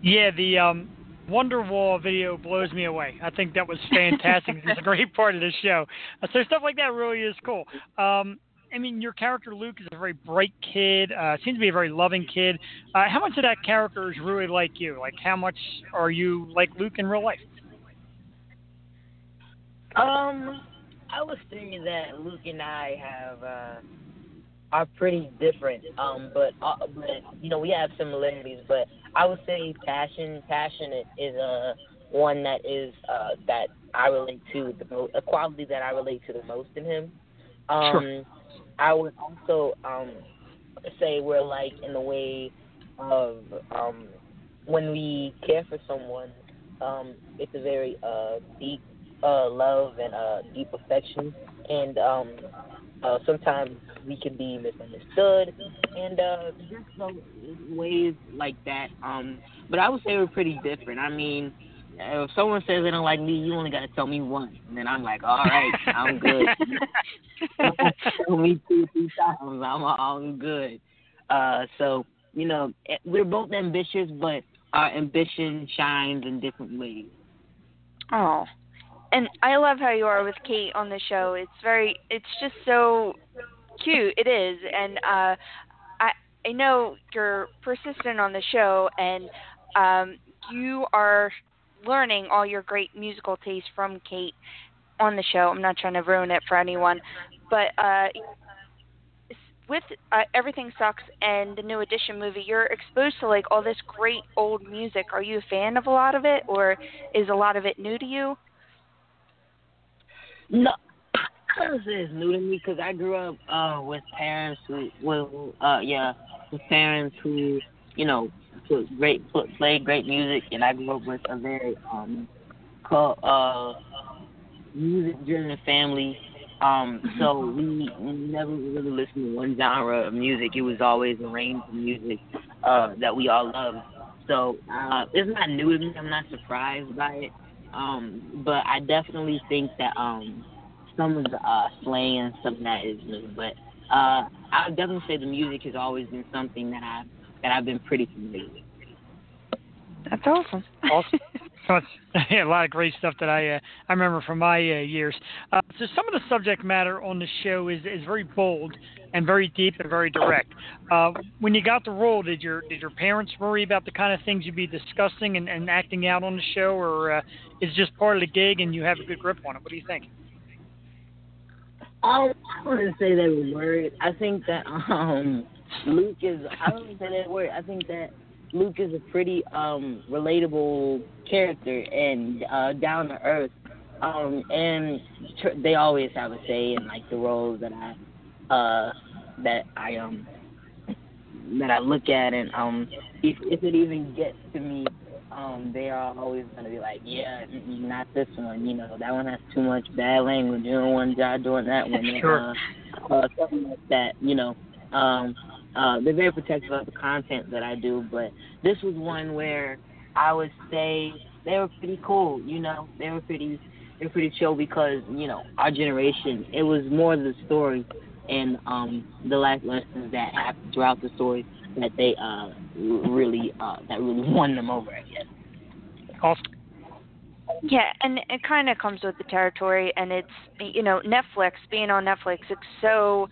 Yeah, the um, Wonderwall video blows me away. I think that was fantastic. it's a great part of the show. Uh, so stuff like that really is cool. Um, I mean, your character Luke is a very bright kid. Uh, seems to be a very loving kid. Uh, how much of that character is really like you? Like, how much are you like Luke in real life? Um, I would say that Luke and I have uh, are pretty different. Um, but uh, but you know we have similarities. But I would say passion, passionate is uh one that is uh that I relate to the most, a quality that I relate to the most in him. Um, sure. I would also um say we're like in the way of um when we care for someone, um, it's a very uh deep uh, love and uh, deep affection, and um, uh, sometimes we can be misunderstood, and uh, just so ways like that. Um, but I would say we're pretty different. I mean, if someone says they don't like me, you only got to tell me once, and then I'm like, all right, I'm good. me two, three times, I'm I'm good. Uh, so you know, eh, we're both ambitious, but our ambition shines in different ways. Oh, and I love how you are with Kate on the show. It's very, it's just so cute. It is, and uh, I I know you're persistent on the show, and um, you are learning all your great musical taste from Kate on the show. I'm not trying to ruin it for anyone, but uh, with uh, Everything Sucks and the New Edition movie, you're exposed to like all this great old music. Are you a fan of a lot of it, or is a lot of it new to you? No, I don't say it's new to me because I grew up uh, with parents who, well, uh, yeah, with parents who, you know, put great put, played great music, and I grew up with a very um, co- uh, music-driven family. Um, so we never really listened to one genre of music. It was always a range of music uh, that we all loved. So uh, it's not new to me. I'm not surprised by it. Um, but I definitely think that um, some of the uh, slang and stuff that is new. But uh, I would definitely say the music has always been something that I that I've been pretty familiar with. That's awesome. Awesome. yeah, a lot of great stuff that I uh, I remember from my uh, years. Uh, so some of the subject matter on the show is is very bold and very deep and very direct. Uh, when you got the role, did your did your parents worry about the kind of things you'd be discussing and, and acting out on the show, or uh, is just part of the gig and you have a good grip on it? What do you think? Um, I wouldn't say they were worried. I think that um, Luke is. I wouldn't say they were worried. I think that Luke is a pretty um relatable character and uh down to earth. Um and tr- they always have a say in like the roles that I uh that I um that I look at and um if if it even gets to me um they are always gonna be like yeah not this one you know that one has too much bad language you don't want doing that one sure. uh, uh something like that you know um uh, they're very protective of the content that I do, but this was one where I would say they were pretty cool. You know, they were pretty they were pretty chill because you know our generation. It was more the story and um, the life lessons that happened throughout the story that they uh, really uh, that really won them over. I guess. Awesome. Yeah, and it kind of comes with the territory, and it's you know Netflix being on Netflix. It's so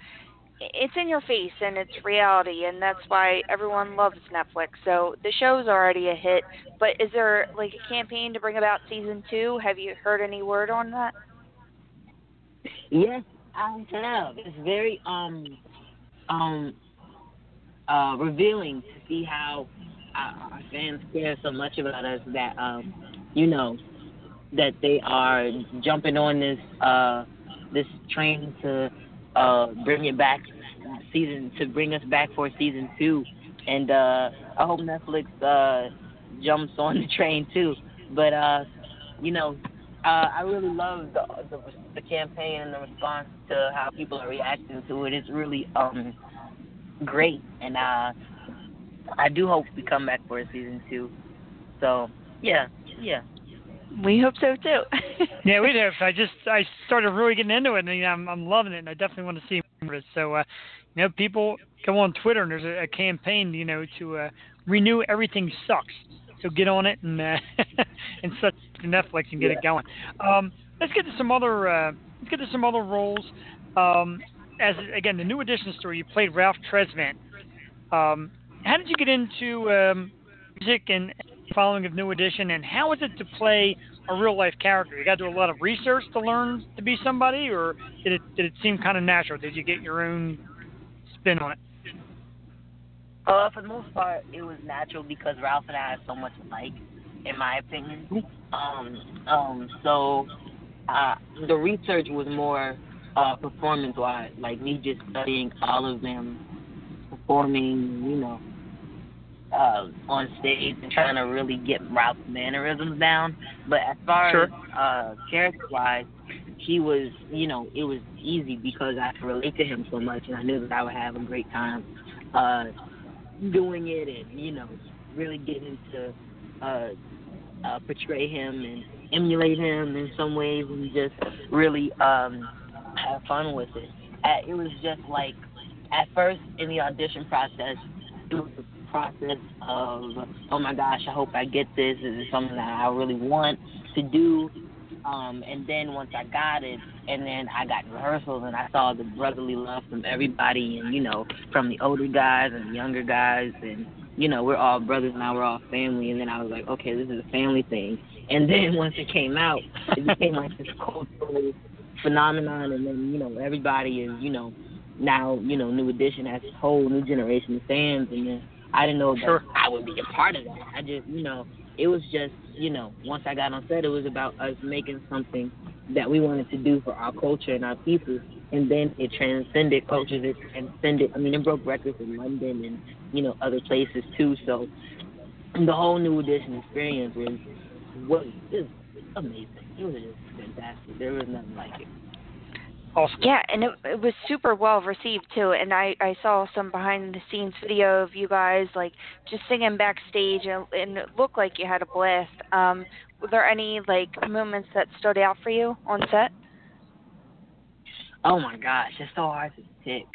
it's in your face and it's reality and that's why everyone loves Netflix. So the show's already a hit, but is there like a campaign to bring about season 2? Have you heard any word on that? Yes, I have. It's very um um uh revealing to see how our fans care so much about us that um you know that they are jumping on this uh this train to uh, bring it back season to bring us back for season two. and uh, I hope Netflix uh, jumps on the train too. But uh, you know, uh, I really love the, the the campaign and the response to how people are reacting to it. It's really um great, and uh, I do hope we come back for a season two. So yeah, yeah. We hope so too. yeah, we do. I just I started really getting into it, and I'm I'm loving it, and I definitely want to see more of it. So, uh, you know, people go on Twitter, and there's a, a campaign, you know, to uh, renew everything sucks. So get on it and uh, and set to Netflix and get yeah. it going. Um, let's get to some other uh, let's get to some other roles. Um, as again, the new edition story, you played Ralph Tresvant. Um, how did you get into um, music and following of New Edition, and how is it to play a real life character? You got to do a lot of research to learn to be somebody, or did it did it seem kind of natural? Did you get your own spin on it? Uh, for the most part, it was natural because Ralph and I are so much alike, in my opinion. Um, um, so uh, the research was more uh, performance wise, like me just studying all of them performing, you know, uh, on stage and trying to really get Ralph's mannerisms down. But as far sure. as uh, character wise, he was, you know, it was easy because I could relate to him so much, and I knew that I would have a great time uh, doing it, and you know, really getting into uh, uh, portray him and emulate him in some ways, and just really um, have fun with it. At, it was just like at first in the audition process, it was a process of, oh my gosh, I hope I get this. Is it something that I really want to do? Um, and then once I got it, and then I got rehearsals, and I saw the brotherly love from everybody, and you know, from the older guys and the younger guys, and you know, we're all brothers now, we're all family. And then I was like, okay, this is a family thing. And then once it came out, it became like this cultural phenomenon, and then you know, everybody is, you know, now you know, New Edition has a whole new generation of fans, and then I didn't know that sure. I would be a part of that. I just, you know, it was just, you know, once I got on set, it was about us making something that we wanted to do for our culture and our people. And then it transcended cultures. It transcended. I mean, it broke records in London and you know other places too. So the whole new edition experience was was just amazing. It was just fantastic. There was nothing like it. Awesome. Yeah, and it, it was super well received too. And I I saw some behind the scenes video of you guys like just singing backstage, and, and it looked like you had a blast. Um, were there any like moments that stood out for you on set? Oh my gosh, it's so hard to pick.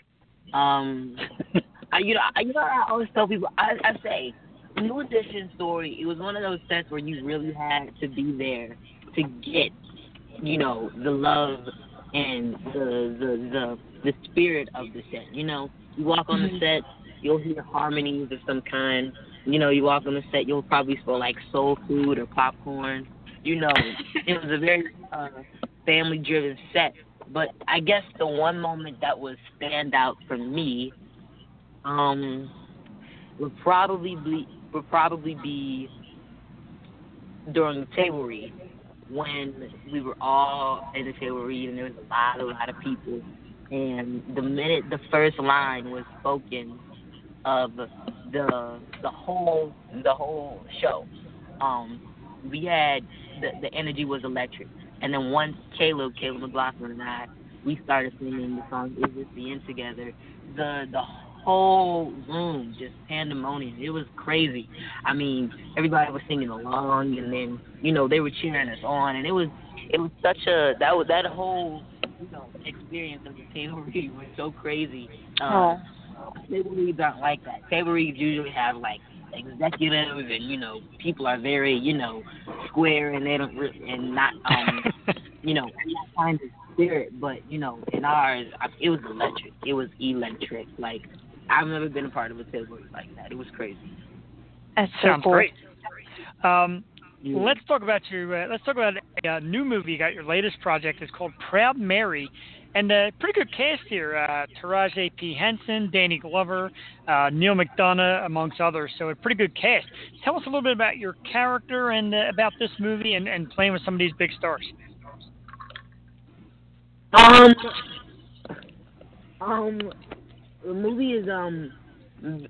Um, I, you know, I, you know, I always tell people, I, I say, New Edition story. It was one of those sets where you really had to be there to get, you know, the love and the the the the spirit of the set. You know, you walk on the set, you'll hear harmonies of some kind. You know, you walk on the set, you'll probably smell like soul food or popcorn. You know, it was a very uh, family-driven set. But I guess the one moment that was stand out for me, um, would probably be would probably be during the table read when we were all in the table read and there was a lot, a lot of people. And the minute the first line was spoken of the the whole the whole show, um, we had the the energy was electric. And then once Caleb, Caleb McLaughlin and I, we started singing the song "Is This the End Together," the the whole room just pandemonium. It was crazy. I mean, everybody was singing along, and then you know they were cheering us on, and it was it was such a that was that whole you know experience of the table read was so crazy. Um, oh. Table reads aren't like that. Table reads usually have like executives and you know people are very you know square and they don't and not um you know kind of spirit. But you know in ours it was electric. It was electric. Like I've never been a part of a table like that. It was crazy. That's so Sounds cool. great. Um, Yeah. Let's talk about your. Uh, let's talk about a uh, new movie. You got your latest project. It's called Proud Mary, and uh, pretty good cast here. Uh, Taraji P Henson, Danny Glover, uh, Neal McDonough, amongst others. So a pretty good cast. Tell us a little bit about your character and uh, about this movie and, and playing with some of these big stars. Um, um, the movie is um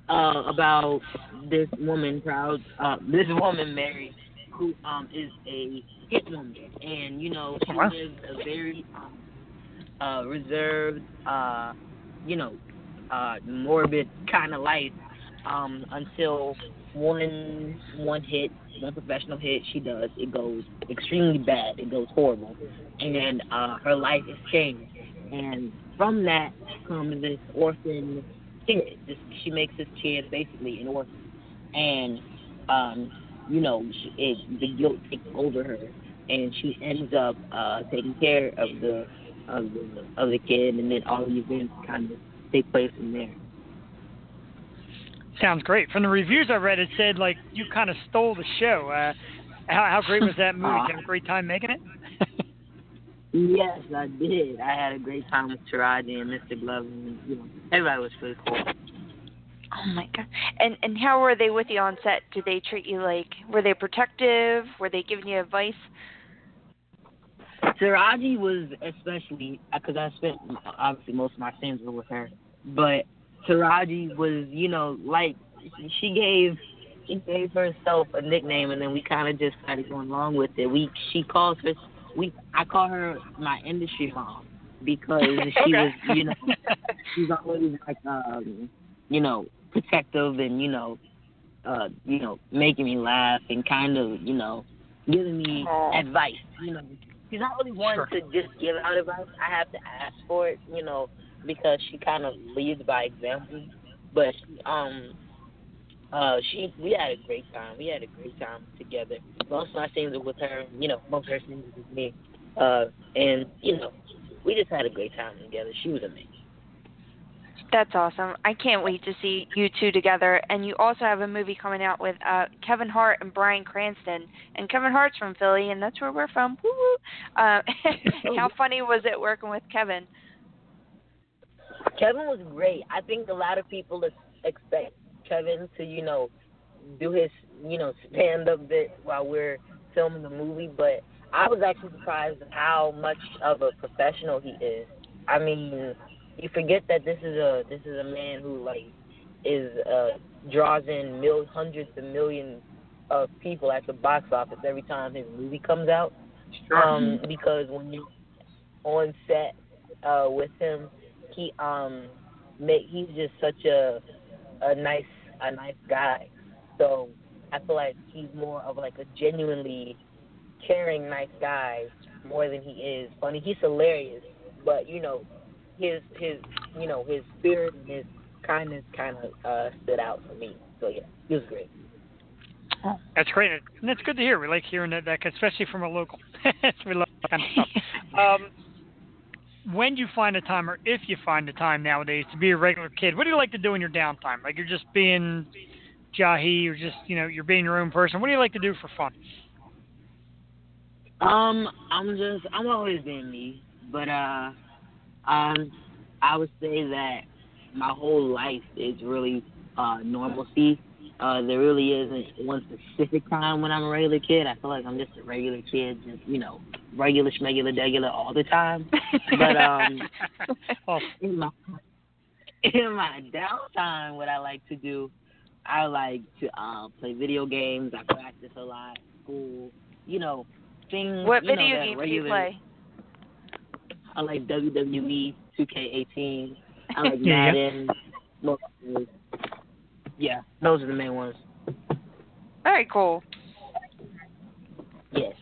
uh, about this woman, proud, uh, this woman, Mary, who um is a hit woman, and you know she Wow. lives a very um, uh, reserved, uh, you know, uh, morbid kind of life um, until one one hit, one professional hit she does, it goes extremely bad. It goes horrible, and uh, her life is changed. And from that comes this orphan kid. This, she makes this kid basically an orphan, and um, you know, she, it, the guilt takes over her, and she ends up uh, taking care of the of the of the kid, and then all the events kind of take place from there. Sounds great. From the reviews I read, it said like you kind of stole the show. Uh, how, how great was that movie? Did you have a great time making it? Yes, I did. I had a great time with Taraji and Mr. Glove, and you know, everybody was pretty cool. Oh my god! And and how were they with you on set? Did they treat you like? Were they protective? Were they giving you advice? Taraji was especially because I spent obviously most of my scenes were with her, but Taraji was you know like she gave she gave herself a nickname and then we kind of just started going along with it. We she calls her we I call her my industry mom because she was you know she's always like um you know protective and you know uh you know making me laugh and kind of you know giving me Aw. advice you know she's not really one Sure. to just give out advice i have to ask for it you know because she kind of leads by example but um uh she we had a great time we had a great time together most of my scenes were with her you know most of her scenes were with me uh and you know we just had a great time together she was amazing That's awesome. I can't wait to see you two together. And you also have a movie coming out with uh, Kevin Hart and Bryan Cranston. And Kevin Hart's from Philly, and that's where we're from. Woo. Uh, how funny was it working with Kevin? Kevin was great. I think a lot of people ex- expect Kevin to, you know, do his, you know, stand up bit while we're filming the movie, but I was actually surprised at how much of a professional he is. I mean, you forget that this is a this is a man who like is uh draws in mil hundreds of millions of people at the box office every time his movie comes out. Um, because when you on set uh with him, he um make he's just such a a nice a nice guy. So I feel like he's more of like a genuinely caring nice guy more than he is funny. He's hilarious, but you know his his you know his spirit and his kindness kind of uh stood out for me. So yeah, he was great. That's great, and that's good to hear. We like hearing that, that especially from a local. we love that kind of stuff. Um, when you find a time, or if you find a time nowadays, to be a regular kid, what do you like to do in your downtime? Like you're just being Jahi, or just you know you're being your own person. What do you like to do for fun? Um, I'm just I'm always being me, but uh, um, I would say that my whole life is really uh normalcy. Uh, there really isn't one specific time when I'm a regular kid. I feel like I'm just a regular kid, just you know, regular schmegular degular all the time. But um, oh, in my in my downtime, what I like to do, I like to uh, play video games. I practice a lot, school, you know, things. What you know, video that games do you play? I like WWE 2K18. I like Yeah. Madden. Mobile. Yeah, those are the main ones. Very cool. Yes.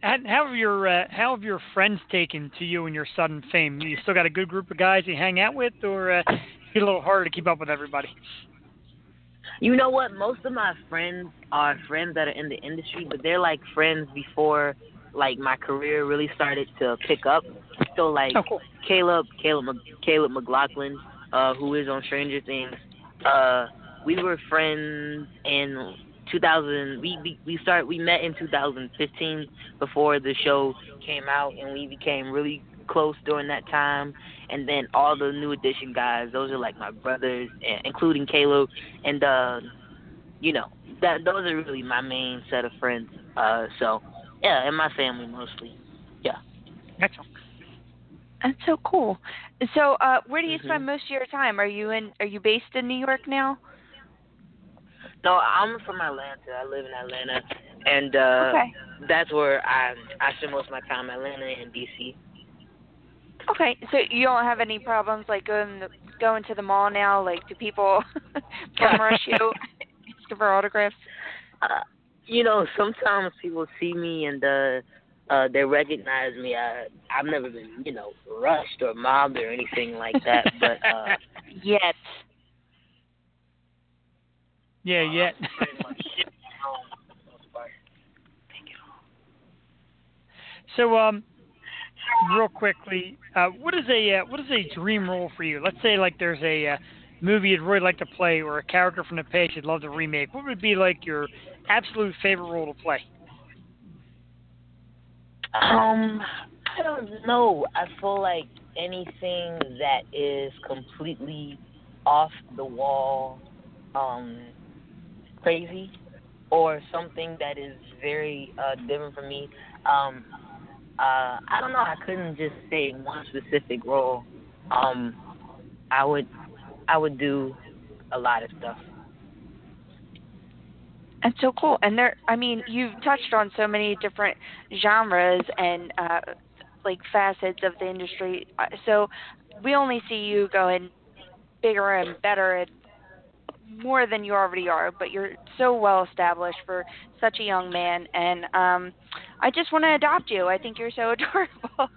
How have your uh, how have your friends taken to you and your sudden fame? You still got a good group of guys you hang out with, or uh, it's a little harder to keep up with everybody? You know what? Most of my friends are friends that are in the industry, but they're like friends before like my career really started to pick up. So like Oh, cool. Caleb, Caleb, Caleb McLaughlin, uh, who is on Stranger Things. Uh, we were friends in 2000. We we we start we met in 2015 before the show came out, and we became really close during that time. And then all the new edition guys, those are like my brothers, including Caleb, and uh, you know that those are really my main set of friends. Uh, so yeah, and my family mostly. Yeah. Excellent. That's so cool. So, uh, where do you Mhm. spend most of your time? Are you in? Are you based in New York now? No, I'm from Atlanta. I live in Atlanta, and uh Okay. that's where I I spend most of my time. Atlanta and DC. Okay. So you don't have any problems like going the, going to the mall now? Like, do people rush you for autographs? Uh, you know, sometimes people see me and uh uh they recognize me. I I've never been, you know, rushed or mobbed or anything like that, but uh Yet. Yeah, yeah. pretty so, um, real quickly, uh, what is a uh, what is a dream role for you? Let's say like there's a uh, movie you'd really like to play or a character from the past you'd love to remake. What would be like your absolute favorite role to play? Um, I don't know. I feel like anything that is completely off the wall, um, crazy, or something that is very uh, different from me. Um, uh, I don't know. I couldn't just say one specific role. Um, I would, I would do a lot of stuff. That's so cool. And there, I mean, you've touched on so many different genres and uh, like facets of the industry. Uh, So we only see you going bigger and better more than you already are. But you're so well established for such a young man, and um, I just want to adopt you. I think you're so adorable.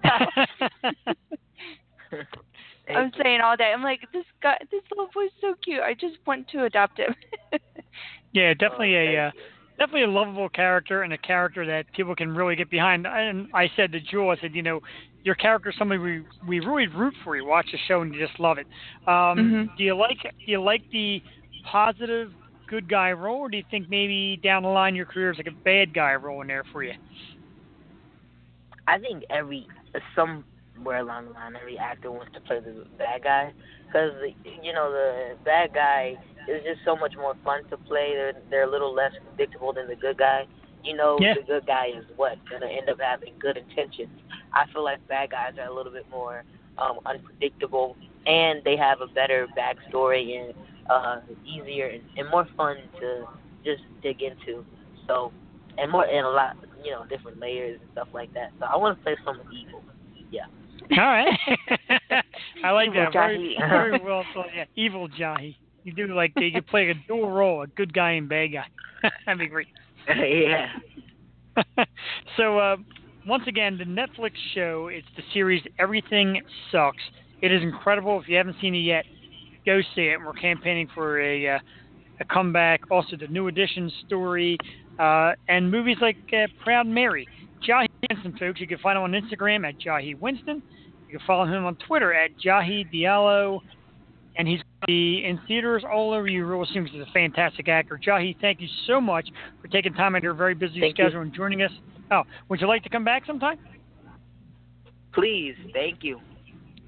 I'm saying all day. I'm like, this guy, this little boy's so cute. I just want to adopt him. yeah, definitely Oh, a uh, definitely a lovable character and a character that people can really get behind. And I said to Jewel, I said, you know, your character is somebody we we really root for. You watch the show and you just love it. Um, Mhm. Do you like do you like the positive good guy role, or do you think maybe down the line your career is like a bad guy role in there for you? I think every somewhere along the line, every actor wants to play the bad guy because you know the bad guy is just so much more fun to play. They're they're a little less predictable than the good guy. You know, Yeah. the good guy is what gonna end up having good intentions. I feel like bad guys are a little bit more um, unpredictable, and they have a better backstory and uh, easier and, and more fun to just dig into. So, and more and a lot, you know, different layers and stuff like that. So I want to play someone evil. Yeah. All right, I like Evil that. Very, Jahi. very well thought. Yeah, evil Jahi. You do like you play a dual role, a good guy and bad guy. That'd be great. yeah. so uh, once again, the Netflix show. It's the series Everything Sucks. It is incredible. If you haven't seen it yet, go see it. We're campaigning for a uh, a comeback. Also, the new edition story uh, and movies like uh, Proud Mary. Jahi Winston, folks. You can find him on Instagram at Jahi Winston. You can follow him on Twitter at Jahi Diallo. And he's going to be in theaters all over you real soon 'cause he's a fantastic actor. Jahi, thank you so much for taking time out of your very busy Thank you. schedule and joining us. Oh, would you like to come back sometime? Please, thank you.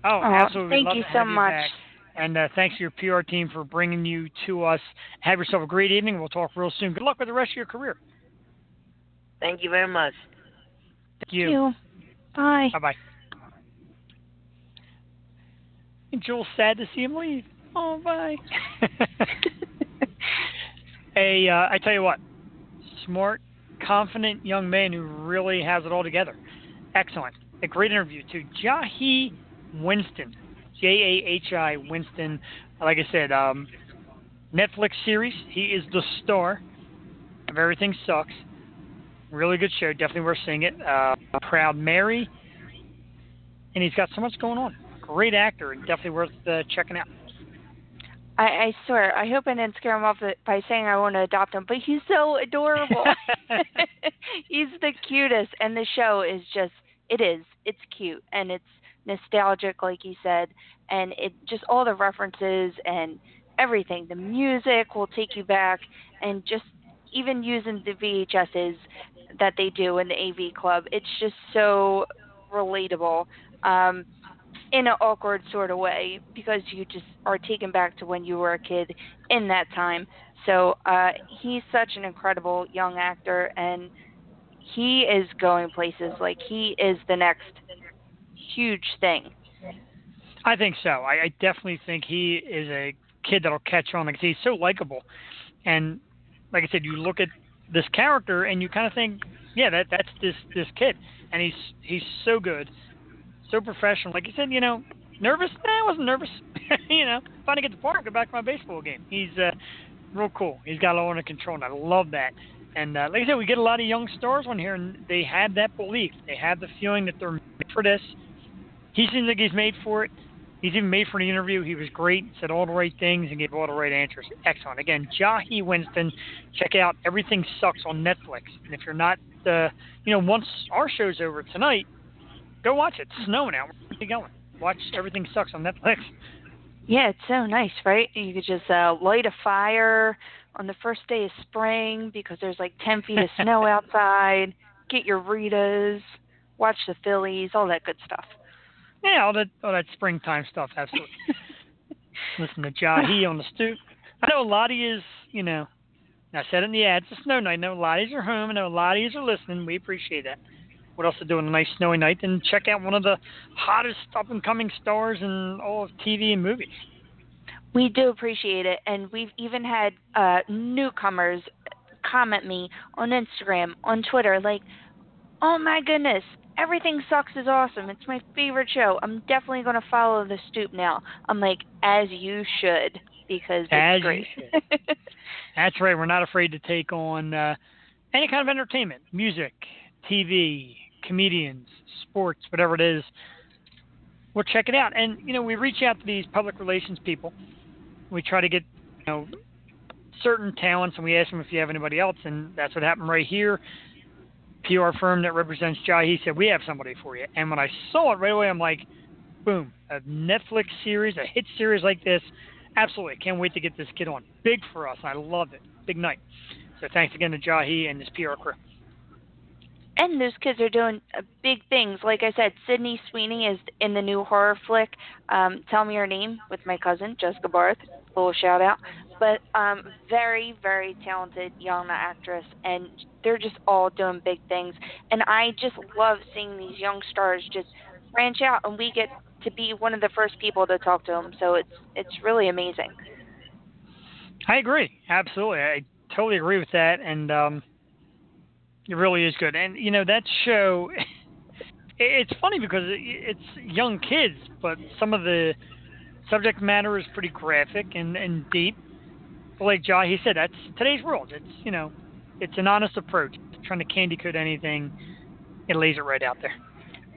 Oh, Aw, absolutely. Thank Love you so have you much. back. And uh, thanks to your PR team for bringing you to us. Have yourself a great evening. We'll talk real soon. Good luck with the rest of your career. Thank you very much. Thank you. you. Bye. Bye bye. And Joel's sad to see him leave. Oh, bye. a, uh, I tell you what, smart, confident young man who really has it all together. Excellent. A great interview to Jahi Winston, J A H I Winston. Like I said, um, Netflix series. He is the star of Everything Sucks. Really good show. Definitely worth seeing it. Uh, Proud Mary. And he's got so much going on. Great actor and definitely worth uh, checking out. I, I swear, I hope I didn't scare him off by saying I want to adopt him, but he's so adorable. he's the cutest, and the show is just, it is. It's cute, and it's nostalgic, like you said, and it just all the references and everything. The music will take you back, and just even using the VHSs that they do in the AV Club, it's just so relatable. Um, in an awkward sort of way because you just are taken back to when you were a kid in that time. So uh, he's such an incredible young actor, and he is going places. Like he is the next huge thing. I think so. I, I definitely think he is a kid that'll catch on. Like he's so likable, and like I said, you look at this character and you kind of think, yeah, that that's this this kid, and he's he's so good, so professional. Like you said, you know, nervous? Nah, I wasn't nervous. you know, to get to park, go back to my baseball game. He's uh, real cool. He's got it all under control, and I love that. And uh, like I said, we get a lot of young stars on here, and they have that belief. They have the feeling that they're made for this. He seems like he's made for it. He's even made for the interview. He was great, said all the right things, and gave all the right answers. Excellent. Again, Jahi Winston. Check out Everything Sucks on Netflix. And if you're not, uh, you know, once our show's over tonight, go watch it. It's snowing out. Where are you going? Watch Everything Sucks on Netflix. Yeah, it's so nice, right? You could just uh, light a fire on the first day of spring because there's like 10 feet of snow outside. Get your Ritas, watch the Phillies, all that good stuff. Yeah, all that all that springtime stuff, absolutely. Listen to Jahi on the stoop. I know a lot of you is, you know, I said in the ad, it's a snow night. I know a lot of you are home. I know a lot of you are listening. We appreciate that. What else to do on a nice snowy night? Then check out one of the hottest up and coming stars in all of TV and movies. We do appreciate it, and we've even had uh, newcomers comment me on Instagram, on Twitter, like, "Oh my goodness, Everything Sucks is awesome. It's my favorite show. I'm definitely going to follow the stoop now." I'm like, "As you should, because it's As great." That's right. We're not afraid to take on uh, any kind of entertainment, music, TV, comedians, sports, whatever it is. We'll check it out, and you know, we reach out to these public relations people we try to get you know certain talents and we ask them if you have anybody else and that's what happened right here PR firm that represents Jahi said we have somebody for you. And when I saw it right away I'm like boom a Netflix series a hit series like this. Absolutely can't wait to get this kid on. Big for us I love it. Big night. So thanks again to Jahi and his PR crew. And those kids are doing uh, big things. Like I said, Sydney Sweeney is in the new horror flick, um, Tell Me Your Name, with my cousin, Jessica Barth. Little shout out. But um, very, very talented young actress, and they're just all doing big things. And I just love seeing these young stars just branch out, and we get to be one of the first people to talk to them. So it's it's really amazing. I agree, absolutely. I totally agree with that, and um, it really is good, and you know that show. It's funny because it's young kids, but some of the subject matter is pretty graphic and, and deep. Like Jahi, he said, that's today's world. It's you know, it's an honest approach. Trying to candy coat anything, it lays it right out there.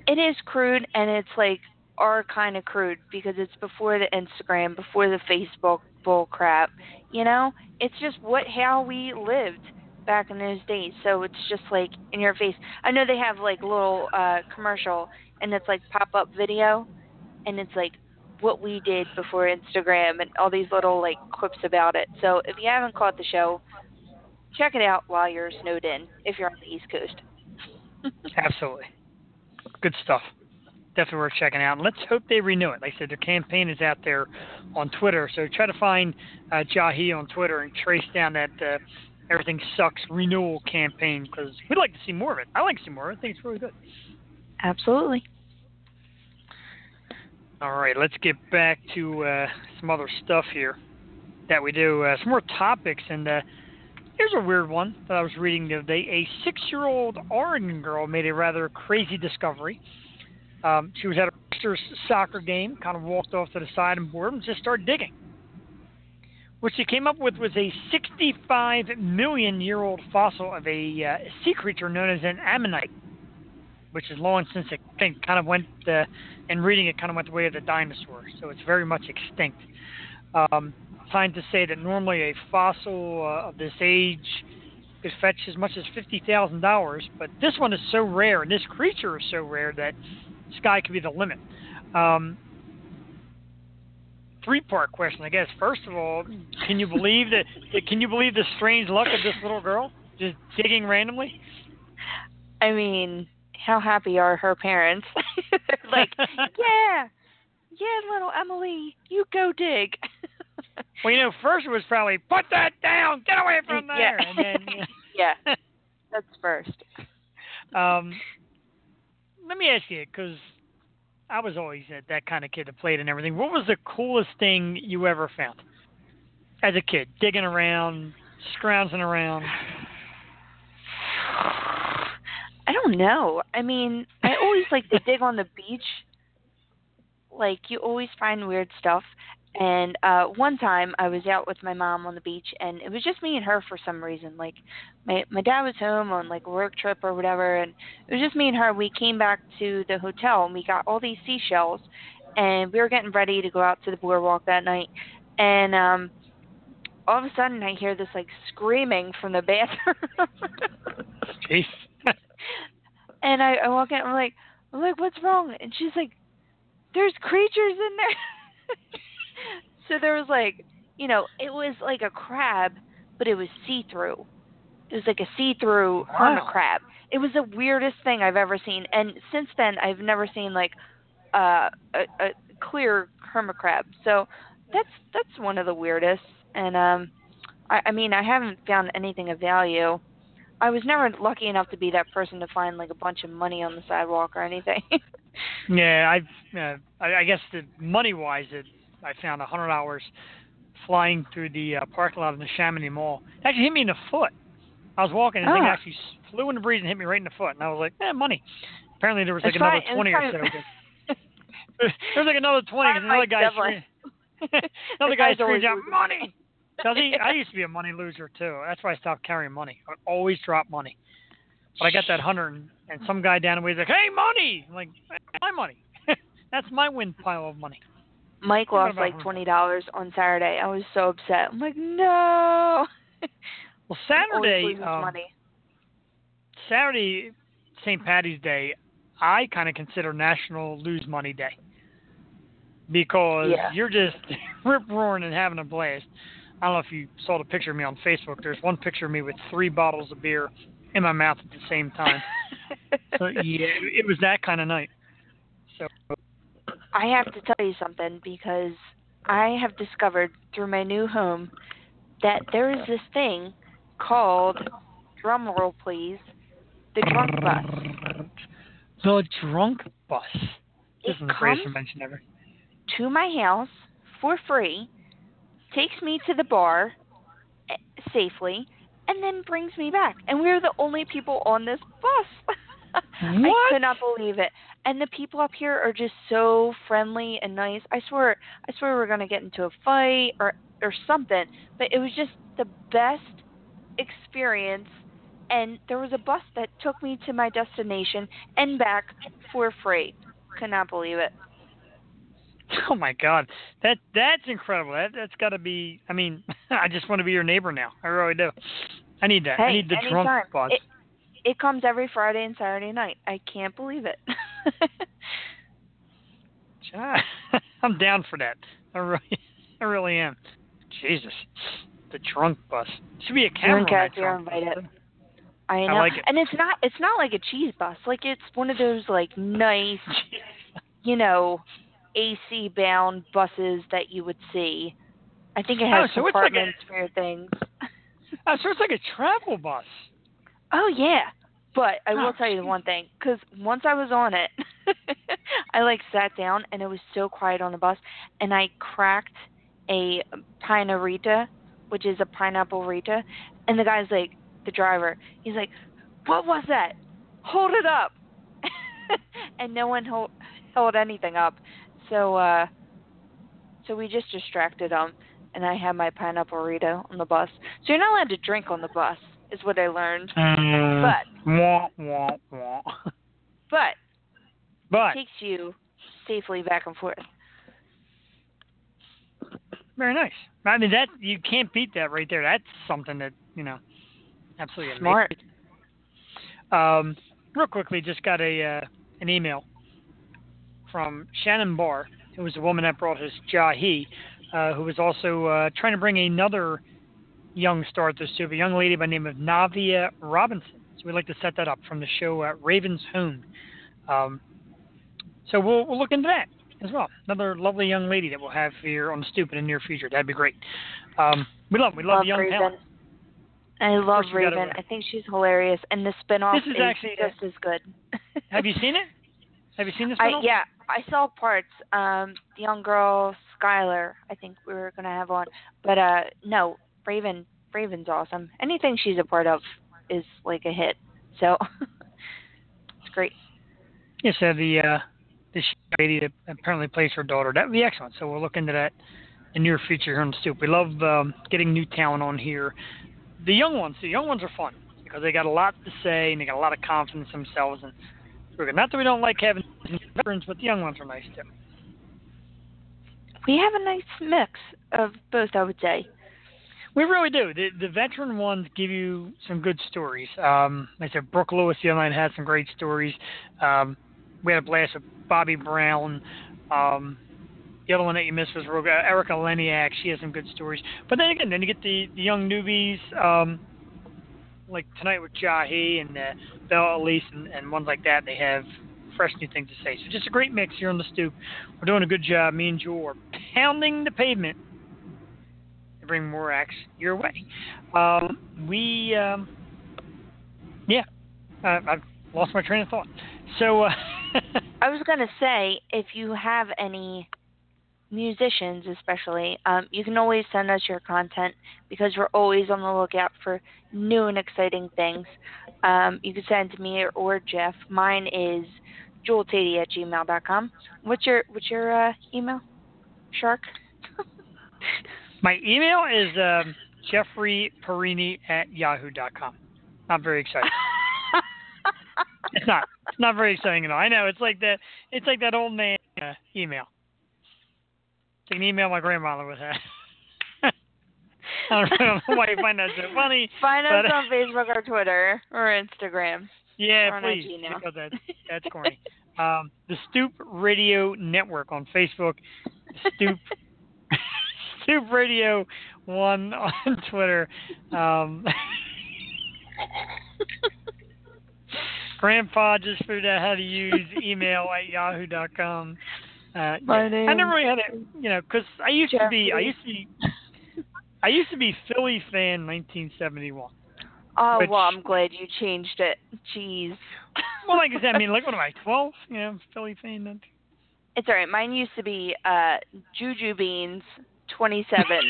It is crude, and it's like our kind of crude because it's before the Instagram, before the Facebook bull crap. You know, it's just what how we lived back in those days. So it's just like in your face. I know they have like little uh commercial and it's like pop up video and it's like what we did before Instagram and all these little like clips about it. So if you haven't caught the show, check it out while you're snowed in if you're on the East Coast. Absolutely. Good stuff. Definitely worth checking out. And let's hope they renew it. Like I said, their campaign is out there on Twitter. So try to find uh, Jahi on Twitter and trace down that uh, Everything Sucks renewal campaign because we'd like to see more of it. I like to see more. I think it's really good. Absolutely. All right, let's get back to uh, some other stuff here that we do. Uh, some more topics, and uh, here's a weird one that I was reading the other day. A six-year-old Oregon girl made a rather crazy discovery. Um, she was at a soccer game, kind of walked off to the side and bored and just started digging. What she came up with was a 65 million year old fossil of a uh, sea creature known as an ammonite, which is long since extinct. Kind of went, uh, and reading it kind of went the way of the dinosaur. so it's very much extinct. Um, scientists say that normally a fossil uh, of this age could fetch as much as $50,000, but this one is so rare, and this creature is so rare that sky could be the limit. Um, three part question, I guess. First of all, can you believe that? Can you believe the strange luck of this little girl just digging randomly? I mean, how happy are her parents? like, yeah, yeah, little Emily, you go dig. well, you know, first it was probably put that down, get away from there, yeah. and then yeah, that's first. Um, let me ask you, because I was always that, that kind of kid that played and everything. What was the coolest thing you ever found as a kid? Digging around, scrounging around. I don't know. I mean, I always like to dig on the beach. Like you always find weird stuff. And uh one time I was out with my mom on the beach and it was just me and her for some reason. Like my my dad was home on like a work trip or whatever and it was just me and her. We came back to the hotel and we got all these seashells and we were getting ready to go out to the boardwalk that night and um all of a sudden I hear this like screaming from the bathroom. Jeez. And I, I walk in I'm like I'm like, What's wrong? And she's like, There's creatures in there So there was like you know, it was like a crab but it was see through. It was like a see through Wow. hermit crab. It was the weirdest thing I've ever seen and since then I've never seen like uh a, a clear hermit crab. So that's that's one of the weirdest and um I, I mean I haven't found anything of value. I was never lucky enough to be that person to find like a bunch of money on the sidewalk or anything. Yeah, I've. Uh, I, I guess the money wise, it I found a hundred dollars flying through the uh, parking lot of the Neshaminy Mall. It actually hit me in the foot. I was walking, and thing Ah. actually flew in the breeze and hit me right in the foot, and I was like, "Eh, money." Apparently, there was like It's another twenty or so. fine. there was like another twenty, because another guy, screamed- another The guy guy's screamed out, "Money!" Cause he, I used to be a money loser too. That's why I stopped carrying money. I would always drop money. But I got that hundred, and, and some guy down the way is like, "Hey, money!" I'm like, "My money. That's my wind pile of money." Mike What lost like twenty dollars on Saturday. I was so upset. I'm like, no. Well, Always Saturday, um, money. Saturday, St. Patty's Day, I kind of consider National Lose Money Day because Yeah. you're just rip roaring and having a blast. I don't know if you saw the picture of me on Facebook. There's one picture of me with three bottles of beer in my mouth at the same time. so yeah, it, it was that kind of night. So I have to tell you something because I have discovered through my new home that there is this thing called drum roll please, the drunk bus. The drunk bus. This It is the greatest comes invention ever. to my house for free, takes me to the bar eh, safely, and then brings me back. And we're the only people on this bus. I could not believe it. And the people up here are just so friendly and nice. I swear, I swear we we're gonna get into a fight or or something. But it was just the best experience. And there was a bus that took me to my destination and back for free. Could not believe it. Oh my God, that that's incredible. That that's got to be. I mean, I just want to be your neighbor now. I really do. I need that. I need the anytime. drunk bus. It, it comes every Friday and Saturday night. I can't believe it. I'm down for that. I really, I really am. Jesus, the drunk bus should be a camera. and on that Cassie are drunk bus. invited. I know. like it. And it's not it's not like a cheese bus. Like it's one of those like nice, you know, AC bound buses that you would see. I think it Oh, has so it's like a- compartments for your things. Oh, so it's like a travel bus. Oh yeah. But I will Oh, tell you jeez. one thing, because once I was on it, I like sat down and it was so quiet on the bus, and I cracked a pinerita, which is a pineapple rita, and the guy's like, the driver, he's like, "What was that? Hold it up!" and no one hold, held anything up, so uh, so we just distracted him, and I had my pineapple rita on the bus. So you're not allowed to drink on the bus, is what I learned. But wah wah wah. but But takes you safely back and forth. very nice. I mean, that you can't beat that right there. That's something that you know, absolutely amazing. Smart. Um, real quickly, just got a uh, an email from Shannon Barr, who was the woman that brought us Jahi, uh, who was also uh, trying to bring another young star to the stoop, a young lady by the name of Navia Robinson. So we'd like to set that up from the show uh, Raven's Home. Um, so we'll, we'll look into that as well. Another lovely young lady that we'll have here on the stoop in the near future. That'd be great. Um, we love we love, young Raven. talent. I love Raven. I think she's hilarious, and the spinoff This is actually, uh, just as good. Have you seen it? Have you seen this? I yeah, I saw parts. Um, the young girl Skylar, I think we were gonna have on, but uh, no, Raven. Raven's awesome. Anything she's a part of is like a hit. So it's great. Yeah, so the uh, this lady that apparently plays her daughter. That would be excellent. So we'll look into that in near future here on the stoop. We love um, getting new talent on here. The young ones, the young ones are fun because they got a lot to say and they got a lot of confidence in themselves. And. Not that we don't like having veterans, but the young ones are nice too. We have a nice mix of both, I would say. We really do. The the veteran ones give you some good stories. Um, like I said, Brooke Lewis the other night had some great stories. Um, we had a blast with Bobby Brown. Um, the other one that you missed was Erica Leniak. She has some good stories. But then again, then you get the, the young newbies, um, like tonight with Jahi and uh, Elise and, and ones like that. They have fresh new things to say. So just a great mix here on the stoop. We're doing a good job. Me and Jewel are pounding the pavement to bring more acts your way. Um, we, um, yeah, uh, I've lost my train of thought. So. Uh, I was gonna say, if you have any musicians, especially, um, you can always send us your content because we're always on the lookout for new and exciting things. Um, you can send to me or Jeff. Mine is jeweltady at gmail.com. What's your What's your uh, email, Shark? My email is um, Jeffrey Perini at yahoo.com. I'm very excited. it's not. It's not very exciting at all. I know. It's like that. It's like that old man uh, email. It's like an email my grandmother would have. I don't know why you find that so funny. Find us but, on Facebook or Twitter or Instagram. Yeah, please. Because that, that's corny. um, the Stoop Radio Network on Facebook. Stoop. Stoop Radio One on Twitter. Um, Grandpa just figured out how to use email at yahoo.com. Uh, My yeah. name I never really had it, you know, because I used to be, I used to be, I used to be Philly fan 1971. Oh Which- well, I'm glad you changed it. Jeez. Well, like I said, I mean, like what am I, 12? You know, Philly fan. 19 It's alright. Mine used to be uh Juju Beans twenty seven.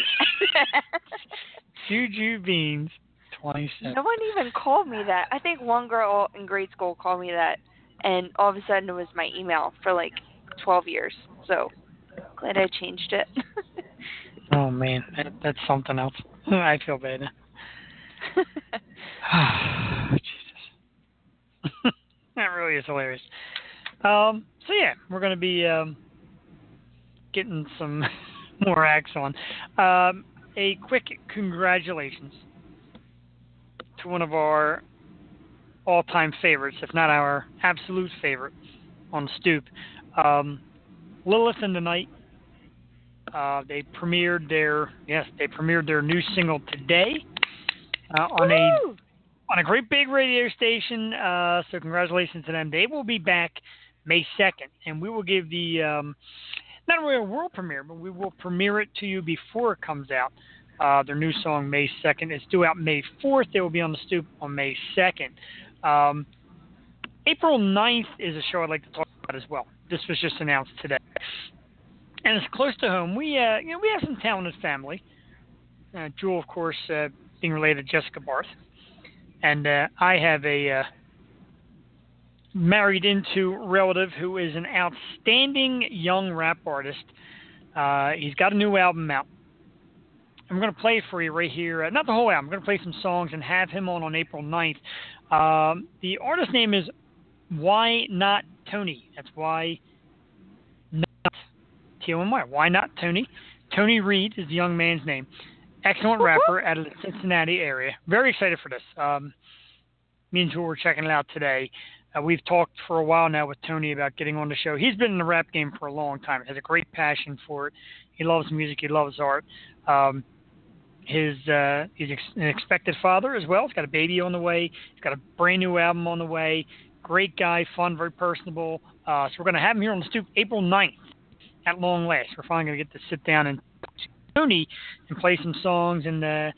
Juju Beans 27. no one even called me that. I think one girl in grade school called me that and all of a sudden it was my email for like twelve years. So glad I changed it. Oh man, that, that's something else. I feel bad. Jesus, that really is hilarious. Um, so yeah, we're gonna be um, getting some more acts on. Um, a quick congratulations to one of our all-time favorites, if not our absolute favorite, on stoop. Um, Lilith in the Night uh, they premiered their yes, they premiered their new single today uh, on a Woo! On a great big radio station. Uh, so congratulations to them. They will be back May second, and we will give the um, not really a world premiere, but we will premiere it to you before it comes out. Uh, their new song May second is due out May fourth. They will be on the stoop on May second. Um, April 9th is a show I'd like to talk about as well. This was just announced today and it's close to home. We, uh, you know, we have some talented family. Uh, Jewel, of course, uh, being related to Jessica Barth, and uh, I have a uh, married into relative who is an outstanding young rap artist. Uh, he's got a new album out. I'm going to play for you right here. Uh, not the whole album. I'm going to play some songs and have him on on April 9th. Um, the artist name is Why Not Tony. That's why not T O N Y. Why not Tony? Tony Reed is the young man's name. Excellent rapper out of the Cincinnati area. Very excited for this. Um, me and Jewel were checking it out today. Uh, we've talked for a while now with Tony about getting on the show. He's been in the rap game for a long time. Has a great passion for it. He loves music. He loves art. Um, his uh, he's ex- an expected father as well. He's got a baby on the way. He's got a brand new album on the way. Great guy, fun, very personable. Uh, so we're going to have him here on the stoop April 9th at long last. We're finally going to get to sit down and Tony and play some songs and uh,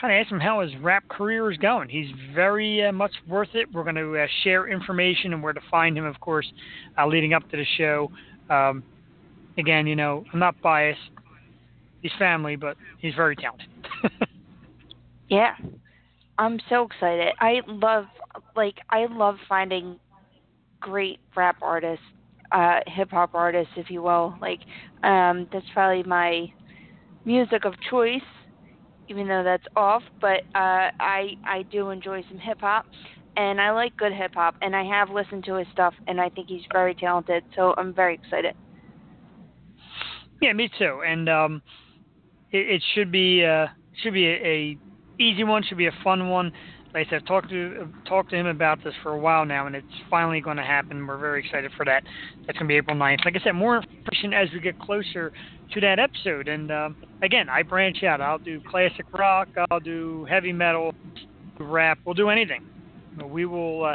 kind of ask him how his rap career is going. He's very uh, much worth it. We're going to uh, share information and where to find him, of course, uh, leading up to the show. Um, again, you know, I'm not biased. He's family, but he's very talented. yeah, I'm so excited. I love, like, I love finding great rap artists, uh, hip hop artists, if you will. Like, um, that's probably my music of choice even though that's off. But uh, I I do enjoy some hip hop, and I like good hip hop, and I have listened to his stuff, and I think he's very talented. So I'm very excited. Yeah, me too. And um, it, it should be uh, should be a, a easy one. Should be a fun one. Like I said, I've talked to talked to him about this for a while now, and it's finally going to happen. We're very excited for that. That's going to be April 9th. Like I said, more information as we get closer to that episode. And um, again, I branch out. I'll do classic rock. I'll do heavy metal, rap. We'll do anything. We will uh,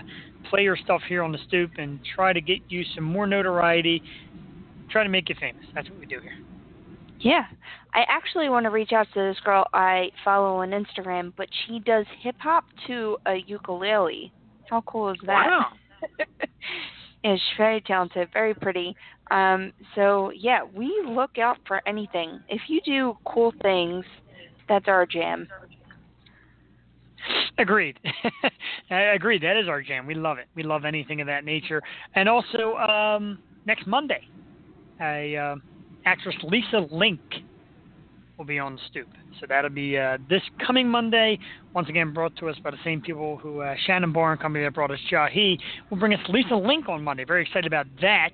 play your stuff here on the stoop and try to get you some more notoriety. Try to make you famous. That's what we do here. Yeah. I actually want to reach out to this girl I follow on Instagram, but she does hip hop to a ukulele. How cool is that? Wow. yeah, she's very talented, very pretty. Um, so yeah, we look out for anything. If you do cool things, that's our jam. Agreed. I agree. That is our jam. We love it. We love anything of that nature. And also, um, next Monday, a uh, actress Lisa Link will be on stoop. So that'll be uh, this coming Monday. Once again, brought to us by the same people who uh, Shannon Barr and company that brought us Jahi. will bring us Lisa Link on Monday. Very excited about that.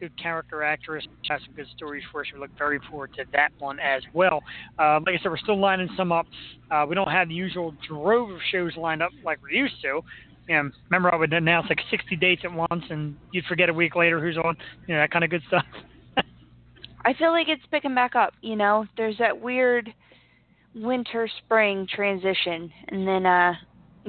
Good character actress. Has some good stories for us. We look very forward to that one as well. Uh, like I said, we're still lining some up. Uh, we don't have the usual drove of shows lined up like we used to. And remember, I would announce like 60 dates at once, and you'd forget a week later who's on. You know that kind of good stuff. I feel like it's picking back up. You know, there's that weird winter spring transition, and then uh,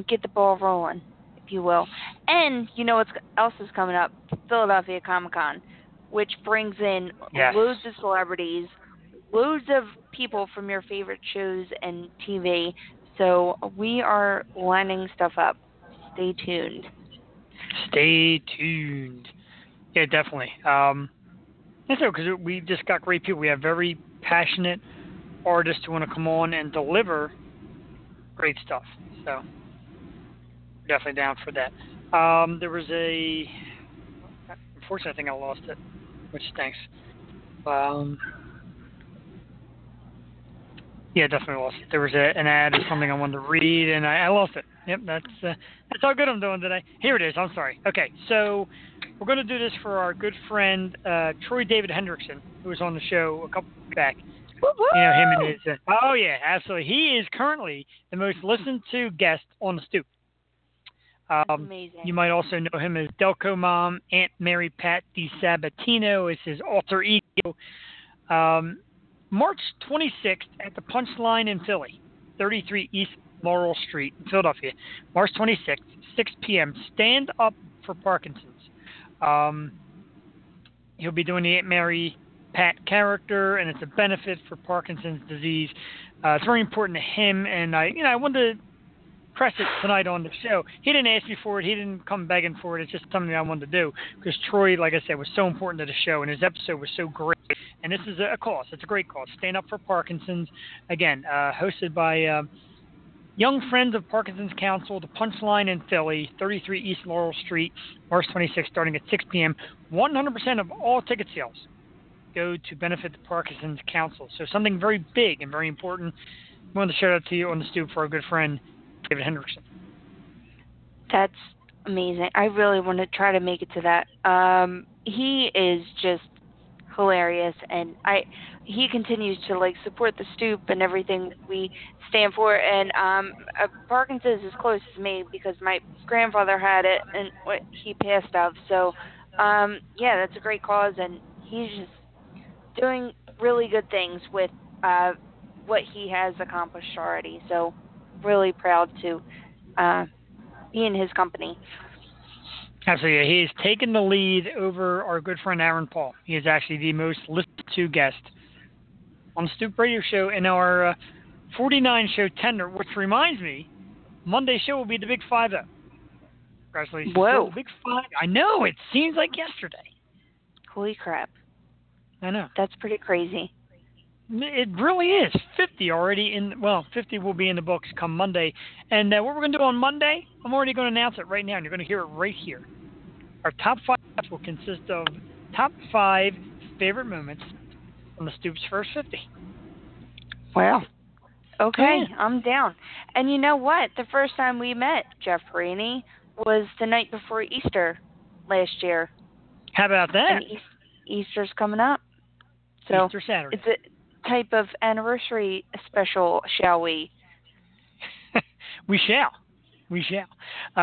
get the ball rolling, if you will. And you know what else is coming up? Philadelphia Comic Con, which brings in yes. loads of celebrities, loads of people from your favorite shows and TV. So we are lining stuff up. Stay tuned. Stay tuned. Yeah, definitely. Um, and so, because we just got great people. We have very passionate artists who want to come on and deliver great stuff. So, definitely down for that. Um, there was a, unfortunately, I think I lost it, which stinks. Um, yeah, definitely lost it. There was a, an ad or something I wanted to read, and I, I lost it. Yep, that's uh, that's how good I'm doing today. Here it is. I'm sorry. Okay, so we're going to do this for our good friend uh, Troy David Hendrickson, who was on the show a couple back. Woo-hoo! You know him and his. Uh, oh yeah, absolutely. He is currently the most listened to guest on the stoop. Um, Amazing. You might also know him as Delco Mom, Aunt Mary Pat DiSabatino is his alter ego. Um, March 26th at the Punchline in Philly, 33 East Laurel Street in Philadelphia. March 26th, 6 p.m. Stand up for Parkinson's. Um, he'll be doing the Aunt Mary Pat character, and it's a benefit for Parkinson's disease. Uh, it's very important to him, and I, you know, I wanted to press it tonight on the show. He didn't ask me for it. He didn't come begging for it. It's just something I wanted to do because Troy, like I said, was so important to the show, and his episode was so great. And this is a cause. It's a great cause. Stand up for Parkinson's. Again, uh, hosted by. Uh, Young Friends of Parkinson's Council, the Punchline in Philly, 33 East Laurel Street, March 26, starting at 6 p.m. 100% of all ticket sales go to benefit the Parkinson's Council. So something very big and very important. I wanted to shout out to you on the stoop for our good friend David Hendrickson. That's amazing. I really want to try to make it to that. Um, he is just hilarious, and I he continues to like support the stoop and everything we stand for. And um, uh, Parkinson's is close to me because my grandfather had it and what he passed of. So um, yeah, that's a great cause, and he's just doing really good things with uh, what he has accomplished already. So really proud to uh, be in his company. Absolutely. He has taken the lead over our good friend Aaron Paul. He is actually the most listened to guest on the Stoop Radio Show in our uh, 49 show tender, which reminds me, Monday show will be the Big Five Zero. Congratulations. Whoa. Big Five. I know. It seems like yesterday. Holy crap. I know. That's pretty crazy. It really is. 50 already in, well, 50 will be in the books come Monday. And uh, what we're going to do on Monday, I'm already going to announce it right now, and you're going to hear it right here. Our top five will consist of top five favorite moments from the Stoops First 50. Wow. Okay, Yeah. I'm down. And you know what? The first time we met Jeff Perini was the night before Easter last year. How about that? And Easter's coming up. So Easter Saturday. it's a type of anniversary special, shall we? we shall. We shall.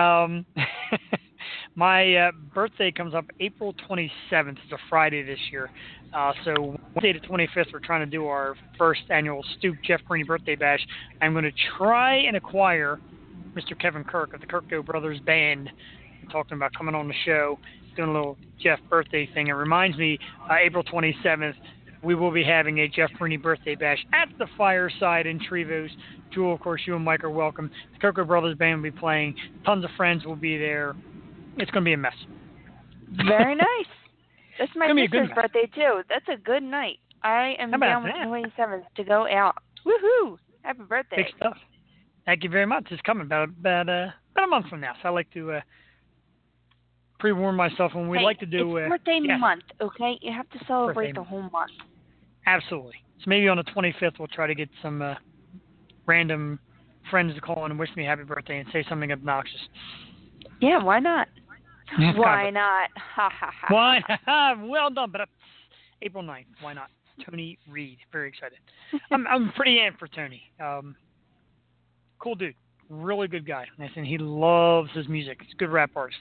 Um, my uh, birthday comes up April 27th. It's a Friday this year. Uh, so Wednesday the 25th, we're trying to do our first annual Stoop Jeff Burney birthday bash. I'm going to try and acquire Mr. Kevin Kirk of the Kirko Brothers Band. We're talking about coming on the show, doing a little Jeff birthday thing. It reminds me, uh, April 27th, we will be having a Jeff Burney birthday bash at the fireside in Trevose. Jewel, of course, you and Mike are welcome. The Kirko Brothers Band will be playing. Tons of friends will be there. It's going to be a mess. Very nice. That's my Gonna be a good sister's birthday too. That's a good night. I am down with that? the 27th to go out. Woohoo! Happy birthday. Big stuff. Thank you very much. It's coming about about uh, about a month from now. So I like to uh, pre-warn myself when we Hey, like to do. it's uh, birthday yes, month, okay? You have to celebrate Birthday the whole month. Absolutely. So maybe on the 25th we'll try to get some uh, random friends to call in and wish me happy birthday and say something obnoxious. Yeah, why not? Why not? Ha ha ha. Why? well done. But uh, April 9th. Why not? Tony Reed. Very excited. I'm I'm pretty amped for Tony. Um, cool dude. Really good guy. And he loves his music. He's a good rap artist.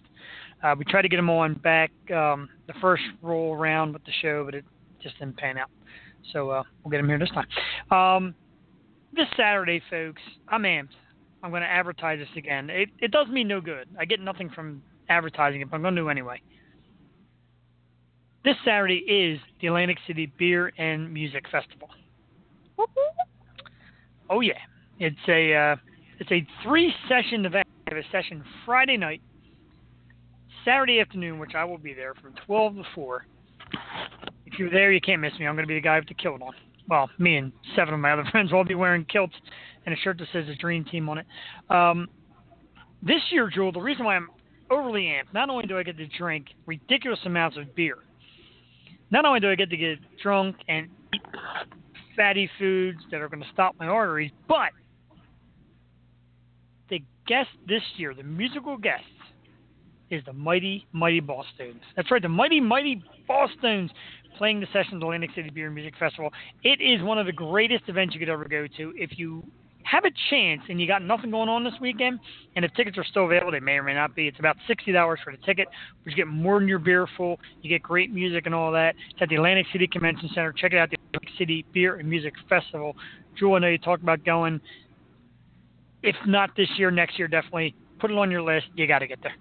Uh, we tried to get him on back um, the first roll around with the show, but it just didn't pan out. So uh, we'll get him here this time. Um, this Saturday, folks, I'm amped. I'm going to advertise this again. It, it does me no good. I get nothing from advertising it, but I'm going to do anyway. This Saturday is the Atlantic City Beer and Music Festival. Oh yeah, it's a uh, it's a three session event. We have a session Friday night, Saturday afternoon, which I will be there from 12 to 4. If you're there, you can't miss me. I'm going to be the guy with the kilt on. Well, me and seven of my other friends will all be wearing kilts and a shirt that says the Dream Team on it. Um, this year, Jewel, the reason why I'm overly amped, not only do I get to drink ridiculous amounts of beer, not only do I get to get drunk and eat fatty foods that are going to stop my arteries, but the guest this year, the musical guest, is the mighty, mighty Bosstones. That's right, the mighty, mighty Bosstones playing the session at the Atlantic City Beer and Music Festival. It is one of the greatest events you could ever go to. If you have a chance and you got nothing going on this weekend, and if tickets are still available, they may or may not be. It's about sixty dollars for the ticket, but you get more than your beer full. You get great music and all that. It's at the Atlantic City Convention Center. Check it out, the Atlantic City Beer and Music Festival. Jewel, I know you talked about going. If not this year, next year definitely. Put it on your list. You got to get there.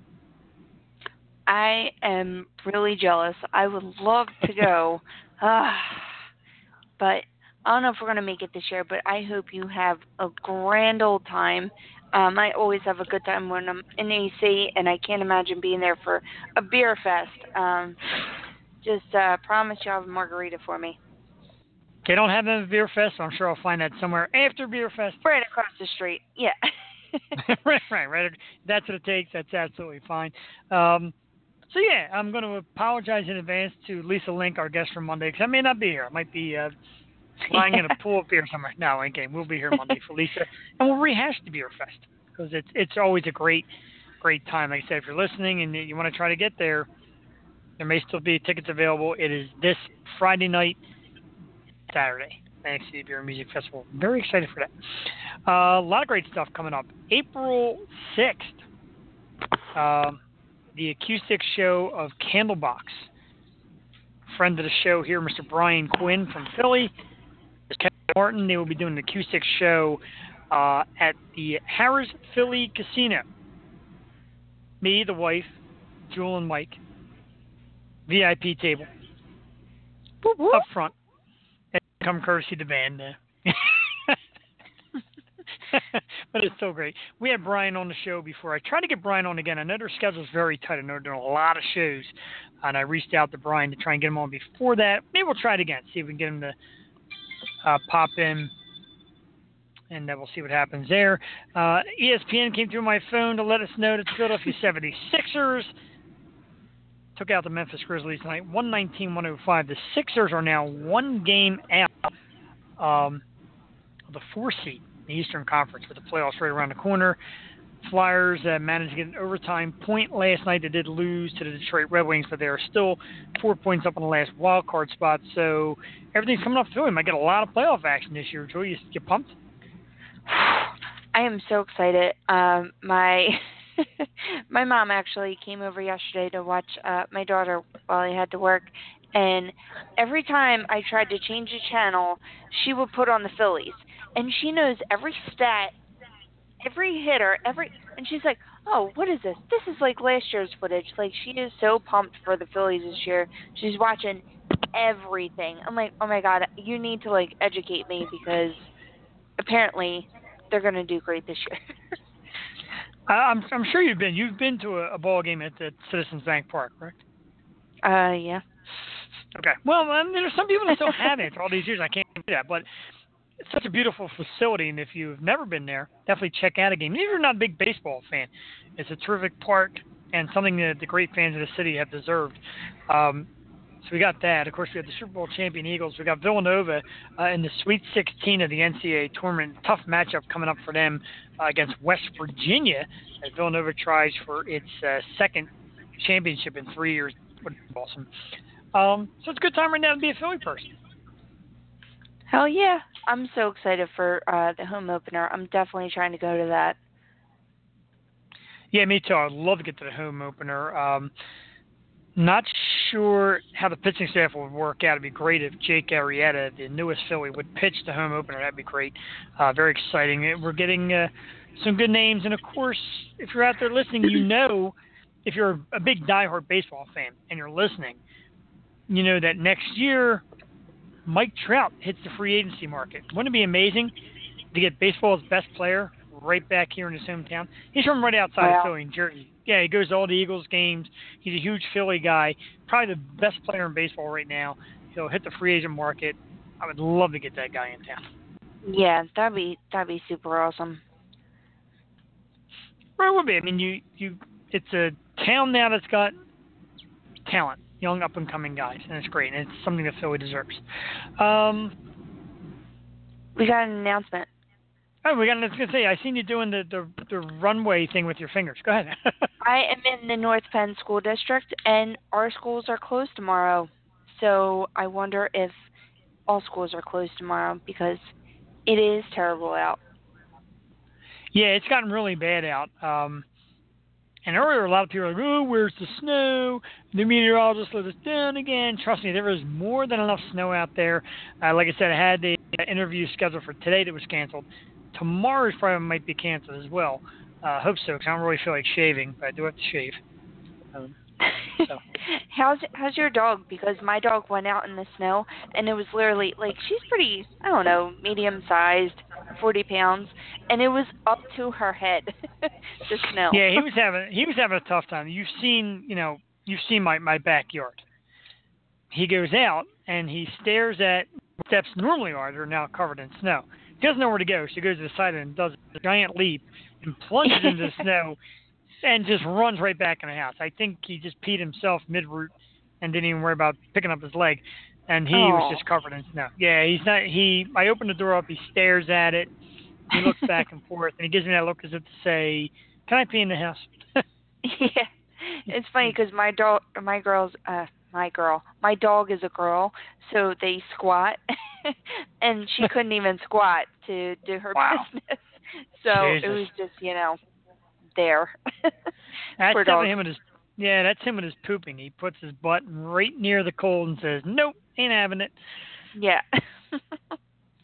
I am really jealous. I would love to go. Ah, but I don't know if we're going to make it this year, but I hope you have a grand old time. Um, I always have a good time when I'm in AC, and I can't imagine being there for a beer fest. Um, just uh, promise you'll have a margarita for me. They don't have them at Beer Fest, so I'm sure I'll find that somewhere after Beer Fest. Right across the street. Yeah. right, right, right. That's what it takes. That's absolutely fine. Um, so yeah, I'm going to apologize in advance to Lisa Link, our guest from Monday, because I may not be here. I might be uh, lying in a pool of beer somewhere. No, okay, we'll be here Monday for Lisa, and we'll rehash the Beer Fest because it's it's always a great great time. Like I said, if you're listening and you want to try to get there, there may still be tickets available. It is this Friday night, Saturday. Atlantic City Beer and Music Festival. Very excited for that. Uh, a lot of great stuff coming up. April 6th, um, the acoustic show of Candlebox. Friend of the show here, Mr. Brian Quinn from Philly. Martin. They will be doing the Q6 show uh, at the Harrah's Philly Casino. Me, the wife, Jewel, and Mike. VIP table Whoop, whoop. up front. And come courtesy the band. Uh, but it's still great. We had Brian on the show before. I tried to get Brian on again. I know their schedule's very tight. I know they're doing a lot of shows, and I reached out to Brian to try and get him on before that. Maybe we'll try it again. See if we can get him to uh, pop in, and then we'll see what happens there. Uh, ESPN came through my phone to let us know that the Philadelphia 76ers took out the Memphis Grizzlies tonight, 119-105. The Sixers are now one game out um, of the four seed in the Eastern Conference with the playoffs right around the corner. Flyers uh, managed to get an overtime point last night. They did lose to the Detroit Red Wings, but they are still four points up on the last wild card spot. So everything's coming up to him. Might get a lot of playoff action this year. Joey, you, you pumped? I am so excited. Um, my my mom actually came over yesterday to watch uh my daughter while I had to work and every time I tried to change the channel, she would put on the Phillies. And she knows every stat, every hitter, every and she's like, "Oh, what is this? This is like last year's footage." Like she is so pumped for the Phillies this year. She's watching everything. I'm like, "Oh my god, you need to like educate me because apparently they're going to do great this year." I'm I'm sure you've been you've been to a, a ball game at the Citizens Bank Park, correct? Uh, yeah. Okay. Well, I mean, there's some people that still have it for all these years. I can't do that, but it's such a beautiful facility, and if you've never been there, definitely check out a game. Even if you're not a big baseball fan, it's a terrific park and something that the great fans of the city have deserved. Um, so we got that. Of course, we have the Super Bowl champion Eagles. We got Villanova uh, in the Sweet 16 of the NCAA tournament. Tough matchup coming up for them uh, against West Virginia as Villanova tries for its uh, second championship in three years. Awesome. Um, so it's a good time right now to be a Philly person. Hell yeah. I'm so excited for uh, the home opener. I'm definitely trying to go to that. Yeah, me too. I'd love to get to the home opener. Um, not sure how the pitching staff would work out. It'd be great if Jake Arrieta, the newest Philly, would pitch the home opener. That'd be great. Uh, very exciting. We're getting uh, some good names, and of course, if you're out there listening, you know, if you're a big diehard baseball fan and you're listening, you know that next year Mike Trout hits the free agency market. Wouldn't it be amazing to get baseball's best player right back here in his hometown? He's from right outside wow. of Philly, in Jersey yeah, he goes to all the Eagles games. He's a huge Philly guy, probably the best player in baseball right now. He'll hit the free agent market. I would love to get that guy in town. Yeah, that'd be that'd be super awesome. Right, it would be. I mean, you you it's a town now that's got talent, young up and coming guys, and it's great, and it's something that Philly deserves. Um, we got an announcement. Oh, we got. I was gonna say, I seen you doing the the, the runway thing with your fingers. Go ahead. I am in the North Penn School District, and our schools are closed tomorrow. So I wonder if all schools are closed tomorrow because it is terrible out. Yeah, it's gotten really bad out. Um, and earlier, a lot of people were like, "Oh, where's the snow?" The meteorologist let us down again. Trust me, there was more than enough snow out there. Uh, like I said, I had the interview scheduled for today that was canceled tomorrow's probably might be canceled as well. Uh, I uh, hope so because I don't really feel like shaving, but I do have to shave. Um, so. how's how's your dog? Because my dog went out in the snow and it was literally like she's pretty I don't know medium sized, forty pounds, and it was up to her head. the snow. Yeah, he was having he was having a tough time. You've seen you know you've seen my my backyard. He goes out and he stares at steps normally are that are now covered in snow. He doesn't know where to go, so he goes to the side and does a giant leap and plunges into the snow and just runs right back in the house. I think he just peed himself mid route and didn't even worry about picking up his leg. And he was just covered in snow. Yeah, he's not. He. I open the door up. He stares at it. He looks back and forth, and he gives me that look as if to say, "Can I pee in the house?" yeah, it's funny because my dog, my girls, uh, my girl, my dog is a girl, so they squat, and she couldn't even squat to do her wow. business. So Jesus. it was just, you know, there. that's him with his yeah, that's him with his pooping. He puts his butt right near the cold and says, Nope, ain't having it. Yeah.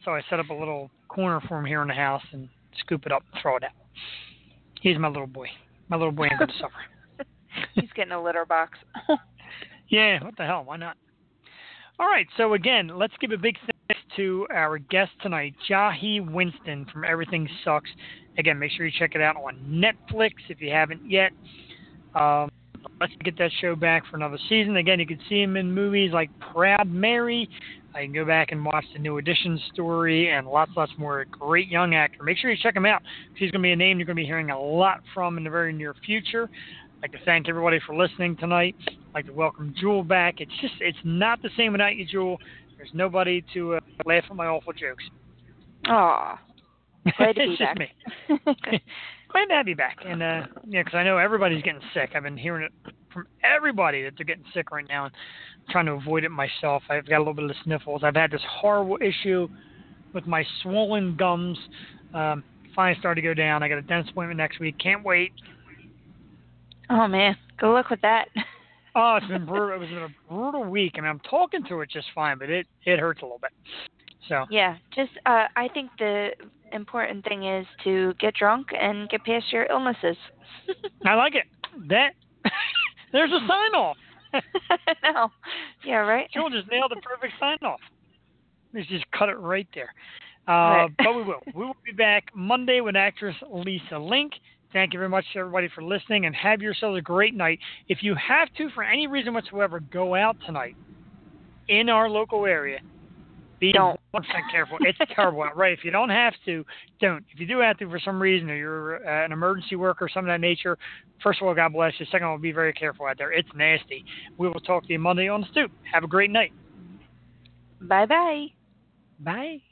so I set up a little corner for him here in the house and scoop it up and throw it out. He's my little boy. My little boy ain't gonna suffer. He's getting a litter box. yeah, what the hell? Why not? All right, so again, let's give a big thanks to our guest tonight, Jahi Winston from Everything Sucks. Again, make sure you check it out on Netflix if you haven't yet. Um, let's get that show back for another season. Again, you can see him in movies like Proud Mary. I can go back and watch the New Edition story and lots, lots more. Great young actor. Make sure you check him out. He's going to be a name you're going to be hearing a lot from in the very near future. I'd like to thank everybody for listening tonight. I'd like to welcome Jewel back. It's just, it's not the same without you, Jewel. There's nobody to uh, laugh at my awful jokes. Aw. Glad to be it's just back. Glad to have you back. And, uh, yeah, because I know everybody's getting sick. I've been hearing it from everybody that they're getting sick right now. And I'm trying to avoid it myself. I've got a little bit of the sniffles. I've had this horrible issue with my swollen gums. Um, finally started to go down. I got a dentist appointment next week. Can't wait. Oh man, good luck with that. Oh, it's been brutal. It was been a brutal week, I and I'm talking to it just fine, but it it hurts a little bit. So Yeah, just uh, I think the important thing is to get drunk and get past your illnesses. I like it. That there's a sign off. no, yeah, right. Jewel just nailed the perfect sign off. Let's just cut it right there. Uh, Right. but we will. We will be back Monday with actress Lisa Link. Thank you very much everybody for listening and have yourselves a great night. If you have to, for any reason whatsoever, go out tonight in our local area. Be Don't. 100% careful. It's terrible out, right? If you don't have to, don't. If you do have to for some reason or you're uh, an emergency worker or something of that nature, first of all, God bless you. Second of all, be very careful out there. It's nasty. We will talk to you Monday on the stoop. Have a great night. Bye bye. Bye.